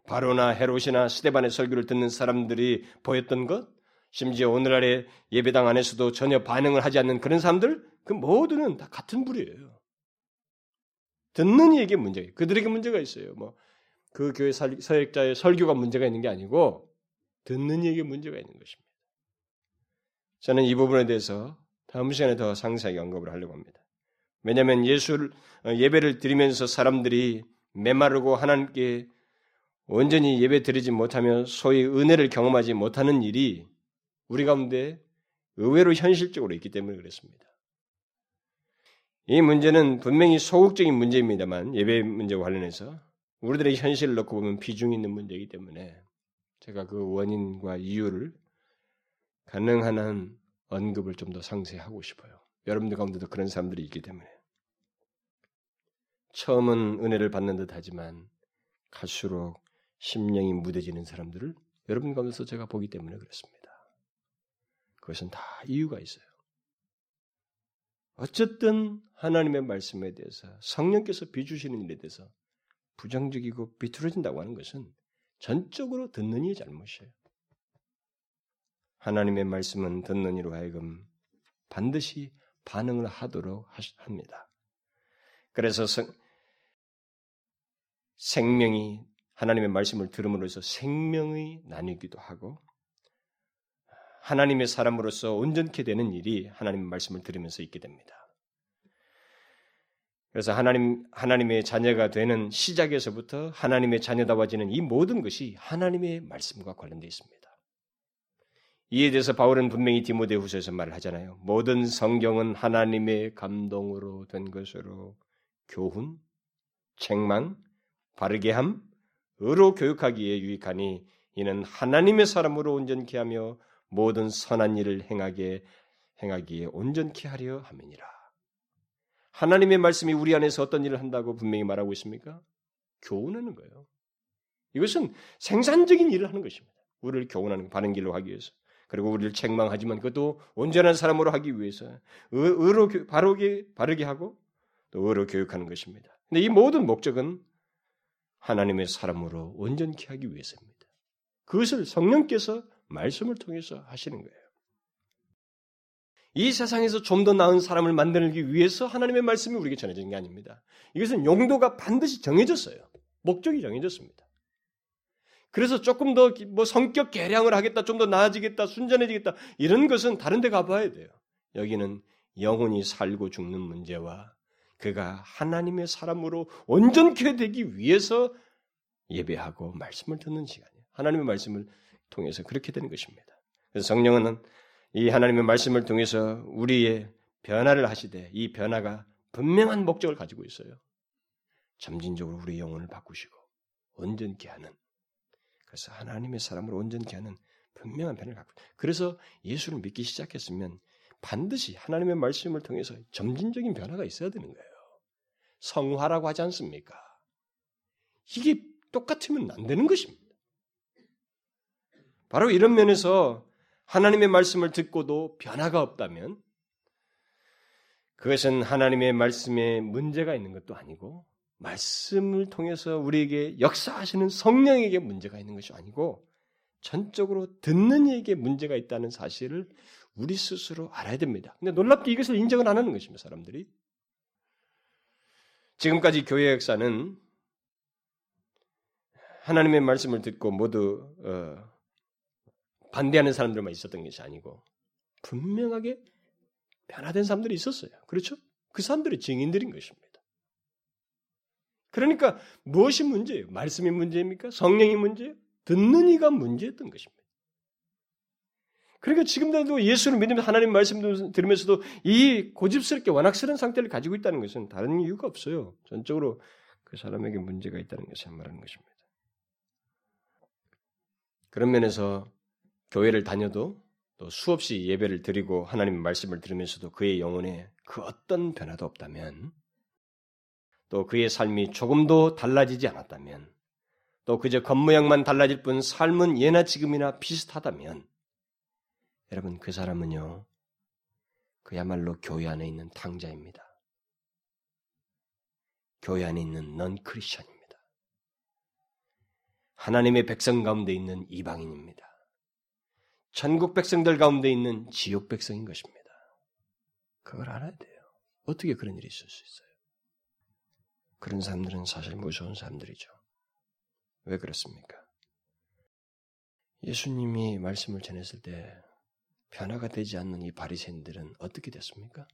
바로나 헤롯이나 스테반의 설교를 듣는 사람들이 보였던 것, 심지어 오늘날의 예배당 안에서도 전혀 반응을 하지 않는 그런 사람들, 그 모두는 다 같은 불이에요. 듣는 이에게 문제가, 그들에게 문제가 있어요. 뭐, 그 교회 서역자의 설교가 문제가 있는 게 아니고, 듣는 이에게 문제가 있는 것입니다. 저는 이 부분에 대해서 다음 시간에 더 상세하게 언급을 하려고 합니다. 왜냐하면 예수를, 어, 예배를 드리면서 사람들이 메마르고 하나님께 온전히 예배 드리지 못하며 소위 은혜를 경험하지 못하는 일이 우리 가운데 의외로 현실적으로 있기 때문에 그렇습니다. 이 문제는 분명히 소극적인 문제입니다만 예배 문제와 관련해서 우리들의 현실을 놓고 보면 비중 있는 문제이기 때문에 제가 그 원인과 이유를 가능한 한 언급을 좀 더 상세하고 싶어요. 여러분들 가운데도 그런 사람들이 있기 때문에 처음은 은혜를 받는 듯하지만 갈수록 심령이 무뎌지는 사람들을 여러분 가운데서 제가 보기 때문에 그렇습니다. 그것은 다 이유가 있어요. 어쨌든 하나님의 말씀에 대해서 성령께서 비주시는 일에 대해서 부정적이고 비틀어진다고 하는 것은 전적으로 듣는 이의 잘못이에요. 하나님의 말씀은 듣는 이로 하여금 반드시 반응을 하도록 합니다. 그래서 성, 생명이 하나님의 말씀을 들음으로써 생명이 나뉘기도 하고 하나님의 사람으로서 온전케 되는 일이 하나님의 말씀을 들으면서 있게 됩니다. 그래서 하나님 하나님의 자녀가 되는 시작에서부터 하나님의 자녀다워지는 이 모든 것이 하나님의 말씀과 관련되어 있습니다. 이에 대해서 바울은 분명히 디모데후서에서 말을 하잖아요. 모든 성경은 하나님의 감동으로 된 것으로 교훈, 책망, 바르게 함, 의로 교육하기에 유익하니 이는 하나님의 사람으로 온전케 하며 모든 선한 일을 행하게 행하기에 온전케 하려 함이니라. 하나님의 말씀이 우리 안에서 어떤 일을 한다고 분명히 말하고 있습니까? 교훈하는 거예요. 이것은 생산적인 일을 하는 것입니다. 우리를 교훈하는 바른 길로 하기 위해서. 그리고 우리를 책망하지만 그것도 온전한 사람으로 하기 위해서 의로 바르게 바르게 하고 또 의로 교육하는 것입니다. 근데 이 모든 목적은 하나님의 사람으로 온전케 하기 위해서입니다. 그것을 성령께서 말씀을 통해서 하시는 거예요. 이 세상에서 좀 더 나은 사람을 만들기 위해서 하나님의 말씀이 우리에게 전해진 게 아닙니다. 이것은 용도가 반드시 정해졌어요. 목적이 정해졌습니다. 그래서 조금 더 뭐 성격 개량을 하겠다, 좀 더 나아지겠다, 순전해지겠다 이런 것은 다른 데 가봐야 돼요. 여기는 영혼이 살고 죽는 문제와 그가 하나님의 사람으로 온전케 되기 위해서 예배하고 말씀을 듣는 시간이에요. 하나님의 말씀을 통해서 그렇게 되는 것입니다. 그래서 성령은 이 하나님의 말씀을 통해서 우리의 변화를 하시되 이 변화가 분명한 목적을 가지고 있어요. 점진적으로 우리 영혼을 바꾸시고 온전케 하는 그래서 하나님의 사람으로 온전케 하는 분명한 변화를 갖고 그래서 예수를 믿기 시작했으면 반드시 하나님의 말씀을 통해서 점진적인 변화가 있어야 되는 거예요. 성화라고 하지 않습니까? 이게 똑같으면 안 되는 것입니다. 바로 이런 면에서 하나님의 말씀을 듣고도 변화가 없다면 그것은 하나님의 말씀에 문제가 있는 것도 아니고 말씀을 통해서 우리에게 역사하시는 성령에게 문제가 있는 것이 아니고 전적으로 듣는 이에게 문제가 있다는 사실을 우리 스스로 알아야 됩니다. 근데 놀랍게 이것을 인정을 안 하는 것입니다, 사람들이. 지금까지 교회 역사는 하나님의 말씀을 듣고 모두 어, 반대하는 사람들만 있었던 것이 아니고 분명하게 변화된 사람들이 있었어요. 그렇죠? 그 사람들이 증인들인 것입니다. 그러니까 무엇이 문제예요? 말씀이 문제입니까? 성령이 문제예요? 듣는 이가 문제였던 것입니다. 그러니까 지금도 예수를 믿으면 하나님 말씀 들으면서도 이 고집스럽게 완악스러운 상태를 가지고 있다는 것은 다른 이유가 없어요. 전적으로 그 사람에게 문제가 있다는 것을 말하는 것입니다. 그런 면에서 교회를 다녀도 또 수없이 예배를 드리고 하나님의 말씀을 들으면서도 그의 영혼에 그 어떤 변화도 없다면 또 그의 삶이 조금도 달라지지 않았다면 또 그저 겉모양만 달라질 뿐 삶은 예나 지금이나 비슷하다면 여러분 그 사람은요 그야말로 교회 안에 있는 탕자입니다. 교회 안에 있는 넌 크리스천입니다. 하나님의 백성 가운데 있는 이방인입니다. 천국 백성들 가운데 있는 지옥 백성인 것입니다. 그걸 알아야 돼요. 어떻게 그런 일이 있을 수 있어요? 그런 사람들은 사실 무서운 사람들이죠. 왜 그렇습니까? 예수님이 말씀을 전했을 때 변화가 되지 않는 이 바리새인들은 어떻게 됐습니까?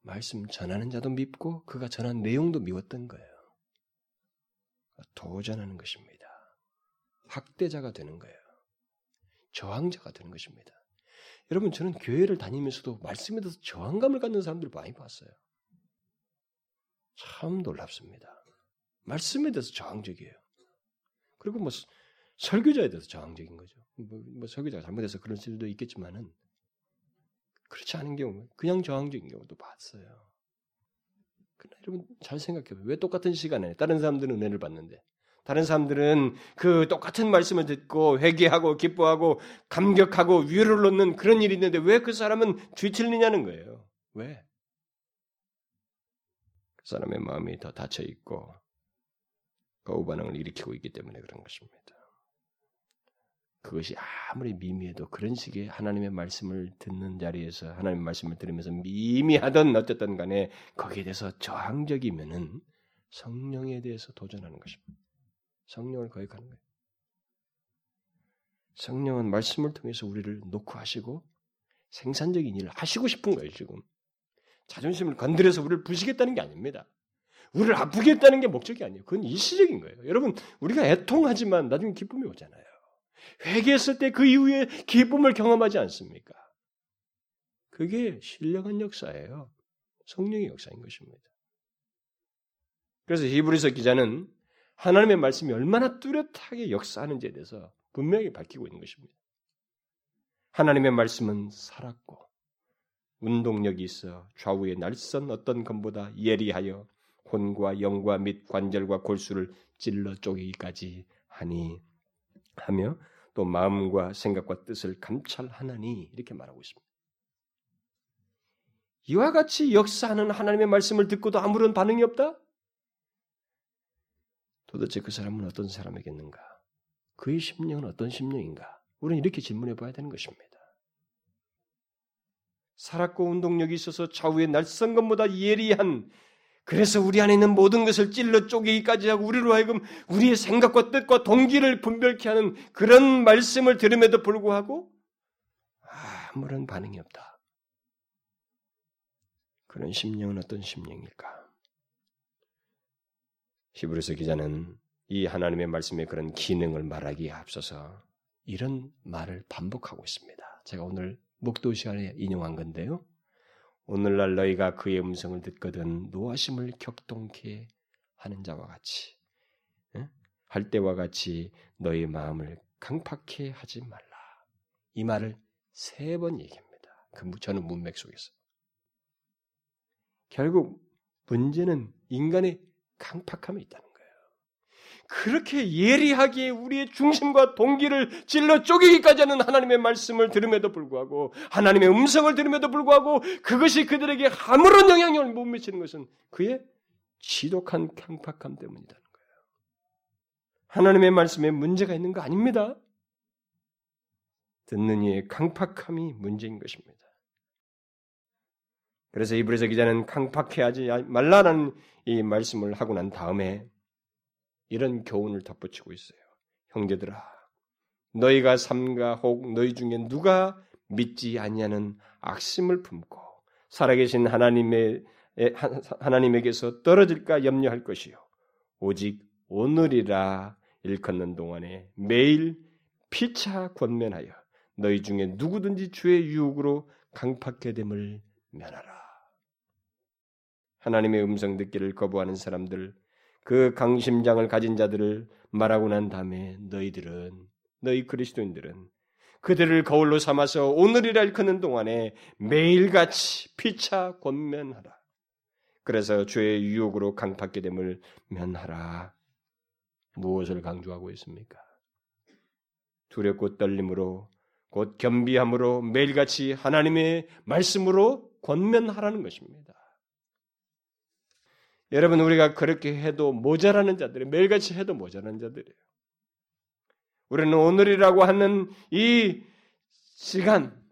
말씀 전하는 자도 밉고 그가 전한 내용도 미웠던 거예요. 도전하는 것입니다. 학대자가 되는 거예요. 저항자가 되는 것입니다. 여러분 저는 교회를 다니면서도 말씀에 대해서 저항감을 갖는 사람들을 많이 봤어요. 참 놀랍습니다. 말씀에 대해서 저항적이에요. 그리고 뭐 설교자에 대해서 저항적인 거죠. 뭐, 뭐 설교자가 잘못해서 그런 수도 있겠지만은 그렇지 않은 경우, 그냥 저항적인 경우도 봤어요. 그러나 여러분 잘 생각해봐요. 왜 똑같은 시간에 다른 사람들은 은혜를 받는데 다른 사람들은 그 똑같은 말씀을 듣고 회개하고 기뻐하고 감격하고 위로를 얻는 그런 일이 있는데 왜 그 사람은 뒤틀리냐는 거예요. 왜? 그 사람의 마음이 더 닫혀 있고 거부 반응을 일으키고 있기 때문에 그런 것입니다. 그것이 아무리 미미해도 그런 식의 하나님의 말씀을 듣는 자리에서 하나님의 말씀을 들으면서 미미하던 어쨌든 간에 거기에 대해서 저항적이면은 성령에 대해서 도전하는 것입니다. 성령을 거역하는 거예요. 성령은 말씀을 통해서 우리를 놓고 하시고 생산적인 일을 하시고 싶은 거예요, 지금. 자존심을 건드려서 우리를 부시겠다는 게 아닙니다. 우리를 아프게 했다는 게 목적이 아니에요. 그건 일시적인 거예요. 여러분, 우리가 애통하지만 나중에 기쁨이 오잖아요. 회개했을 때 그 이후에 기쁨을 경험하지 않습니까? 그게 신령한 역사예요. 성령의 역사인 것입니다. 그래서 히브리서 기자는 하나님의 말씀이 얼마나 뚜렷하게 역사하는지에 대해서 분명히 밝히고 있는 것입니다. 하나님의 말씀은 살았고 운동력이 있어 좌우의 날선 어떤 검보다 예리하여 혼과 영과 및 관절과 골수를 찔러 쪼개기까지 하니 하며 또 마음과 생각과 뜻을 감찰하나니 이렇게 말하고 있습니다. 이와 같이 역사하는 하나님의 말씀을 듣고도 아무런 반응이 없다? 도대체 그 사람은 어떤 사람이겠는가? 그의 심령은 어떤 심령인가? 우리는 이렇게 질문해 봐야 되는 것입니다. 살았고 운동력이 있어서 좌우에 날선 것보다 예리한 그래서 우리 안에 있는 모든 것을 찔러 쪼개기까지 하고 우리로 하여금 우리의 생각과 뜻과 동기를 분별케 하는 그런 말씀을 들음에도 불구하고 아무런 반응이 없다. 그런 심령은 어떤 심령일까? 히브리서 기자는 이 하나님의 말씀의 그런 기능을 말하기에 앞서서 이런 말을 반복하고 있습니다. 제가 오늘 목도 시간에 인용한 건데요. 오늘날 너희가 그의 음성을 듣거든 노하심을 격동케 하는 자와 같이 에? 할 때와 같이 너희 마음을 강팍해 하지 말라. 이 말을 세 번 얘기합니다. 그 저는 문맥 속에서 결국 문제는 인간의 강팍함에 있다는 거예요. 그렇게 예리하게 우리의 중심과 동기를 찔러 쪼개기까지 하는 하나님의 말씀을 들음에도 불구하고 하나님의 음성을 들음에도 불구하고 그것이 그들에게 아무런 영향력을 못 미치는 것은 그의 지독한 강팍함 때문이라는 거예요. 하나님의 말씀에 문제가 있는 거 아닙니다. 듣는 이의 강팍함이 문제인 것입니다. 그래서 이브리서 기자는 강팍해하지 말라는 이 말씀을 하고 난 다음에 이런 교훈을 덧붙이고 있어요. 형제들아, 너희가 삼가 혹 너희 중에 누가 믿지 아니하는 악심을 품고 살아계신 하나님의 하나님에게서 떨어질까 염려할 것이요. 오직 오늘이라 일컫는 동안에 매일 피차 권면하여 너희 중에 누구든지 주의 유혹으로 강팍해 됨을 면하라. 하나님의 음성 듣기를 거부하는 사람들, 그 강심장을 가진 자들을 말하고 난 다음에 너희들은 너희 그리스도인들은 그들을 거울로 삼아서 오늘이라 일컫는 동안에 매일같이 피차 권면하라. 그래서 주의 유혹으로 강팍게 됨을 면하라. 무엇을 강조하고 있습니까? 두렵고 떨림으로 곧 겸비함으로 매일같이 하나님의 말씀으로 권면하라는 것입니다. 여러분 우리가 그렇게 해도 모자라는 자들이 매일같이 해도 모자라는 자들이에요. 우리는 오늘이라고 하는 이 시간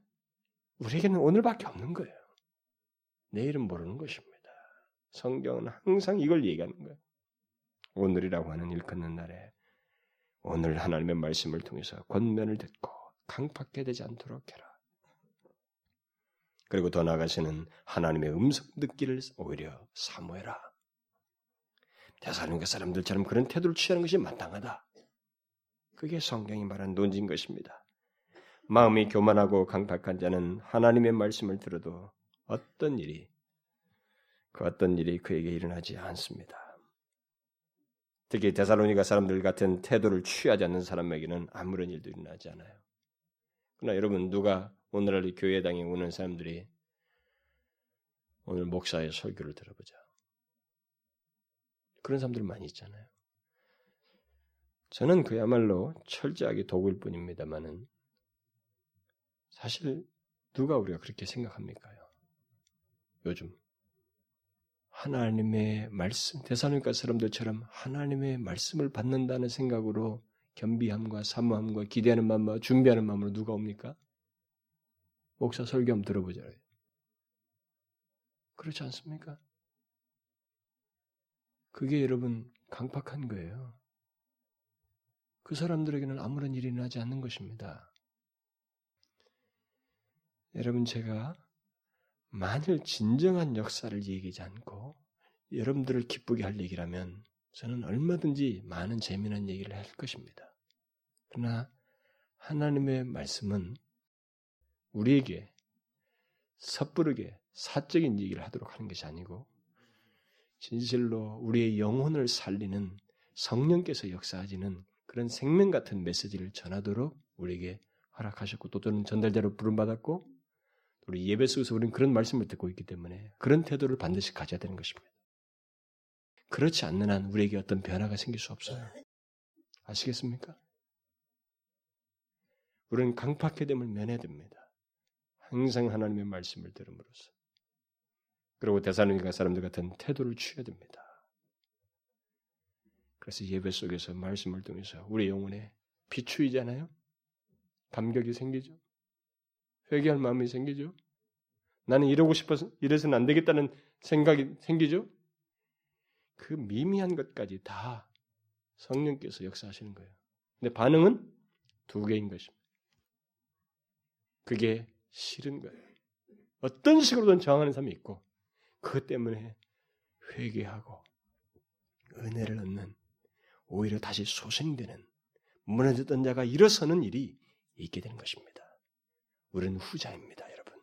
우리에게는 오늘밖에 없는 거예요. 내일은 모르는 것입니다. 성경은 항상 이걸 얘기하는 거예요. 오늘이라고 하는 일컫는 날에 오늘 하나님의 말씀을 통해서 권면을 듣고 강팍게 되지 않도록 해라. 그리고 더 나아가서는 하나님의 음성 듣기를 오히려 사모해라. 대사로니가 사람들처럼 그런 태도를 취하는 것이 마땅하다. 그게 성경이 말한 논지인 것입니다. 마음이 교만하고 강팍한 자는 하나님의 말씀을 들어도 어떤 일이 그 어떤 일이 그에게 일어나지 않습니다. 특히 데살로니가 사람들 같은 태도를 취하지 않는 사람에게는 아무런 일도 일어나지 않아요. 그러나 여러분 누가 오늘날 교회당에 오는 사람들이 오늘 목사의 설교를 들어보자. 그런 사람들 많이 있잖아요. 저는 그야말로 철저하게 도구일 뿐입니다만은 사실 누가 우리가 그렇게 생각합니까요? 요즘 하나님의 말씀 대사님과 사람들처럼 하나님의 말씀을 받는다는 생각으로 겸비함과 사모함과 기대하는 마음과 준비하는 마음으로 누가 옵니까? 목사 설교 한번 들어보자. 그렇지 않습니까? 그게 여러분 강팍한 거예요. 그 사람들에게는 아무런 일이 나지 않는 것입니다. 여러분 제가 만일 진정한 역사를 얘기하지 않고 여러분들을 기쁘게 할 얘기라면 저는 얼마든지 많은 재미난 얘기를 할 것입니다. 그러나 하나님의 말씀은 우리에게 섣부르게 사적인 얘기를 하도록 하는 것이 아니고 진실로 우리의 영혼을 살리는 성령께서 역사하시는 그런 생명 같은 메시지를 전하도록 우리에게 허락하셨고 또 저는 전달자로 부름받았고 우리 예배 속에서 우리는 그런 말씀을 듣고 있기 때문에 그런 태도를 반드시 가져야 되는 것입니다. 그렇지 않는 한 우리에게 어떤 변화가 생길 수 없어요. 아시겠습니까? 우리는 강팍해 됨을 면해야 됩니다. 항상 하나님의 말씀을 들음으로써. 그리고 대사로니가 사람들 같은 태도를 취해야 됩니다. 그래서 예배 속에서 말씀을 통해서 우리 영혼에 비추이잖아요. 감격이 생기죠. 회개할 마음이 생기죠. 나는 이러고 싶어서 이래서는 안 되겠다는 생각이 생기죠. 그 미미한 것까지 다 성령께서 역사하시는 거예요. 근데 반응은 두 개인 것입니다. 그게 싫은 거예요. 어떤 식으로든 저항하는 사람이 있고 그것 때문에 회개하고 은혜를 얻는 오히려 다시 소생되는 무너졌던 자가 일어서는 일이 있게 되는 것입니다. 우리는 후자입니다, 여러분.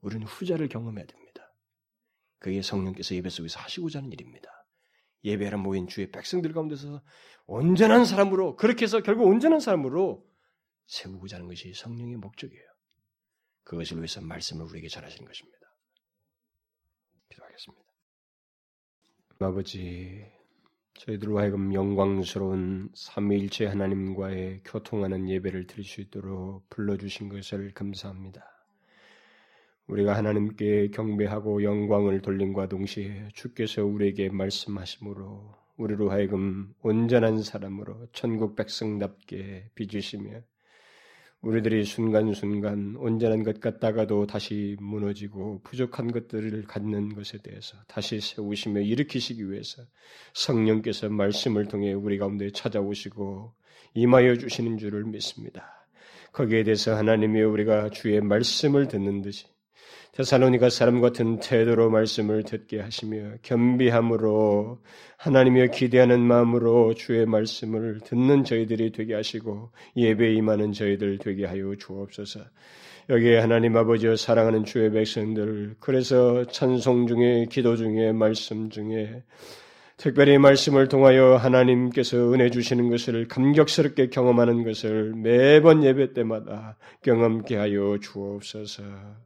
우리는 후자를 경험해야 됩니다. 그게 성령께서 예배 속에서 하시고자 하는 일입니다. 예배하러 모인 주의 백성들 가운데서 온전한 사람으로 그렇게 해서 결국 온전한 사람으로 세우고자 하는 것이 성령의 목적이에요. 그것을 위해서 말씀을 우리에게 전하시는 것입니다. 기도하겠습니다. 아버지, 저희들로 하여금 영광스러운 삼위일체 하나님과의 교통하는 예배를 드릴 수 있도록 불러주신 것을 감사합니다. 우리가 하나님께 경배하고 영광을 돌림과 동시에 주께서 우리에게 말씀하심으로 우리로 하여금 온전한 사람으로 천국 백성답게 빚으시며 우리들이 순간순간 온전한 것 같다가도 다시 무너지고 부족한 것들을 갖는 것에 대해서 다시 세우시며 일으키시기 위해서 성령께서 말씀을 통해 우리 가운데 찾아오시고 임하여 주시는 줄을 믿습니다. 거기에 대해서 하나님이 우리가 주의 말씀을 듣는 듯이 테살로니가 사람 같은 태도로 말씀을 듣게 하시며 겸비함으로 하나님이여 기대하는 마음으로 주의 말씀을 듣는 저희들이 되게 하시고 예배에 임하는 저희들 되게 하여 주옵소서. 여기에 하나님 아버지여 사랑하는 주의 백성들 그래서 찬송 중에 기도 중에 말씀 중에 특별히 말씀을 통하여 하나님께서 은혜 주시는 것을 감격스럽게 경험하는 것을 매번 예배 때마다 경험케 하여 주옵소서.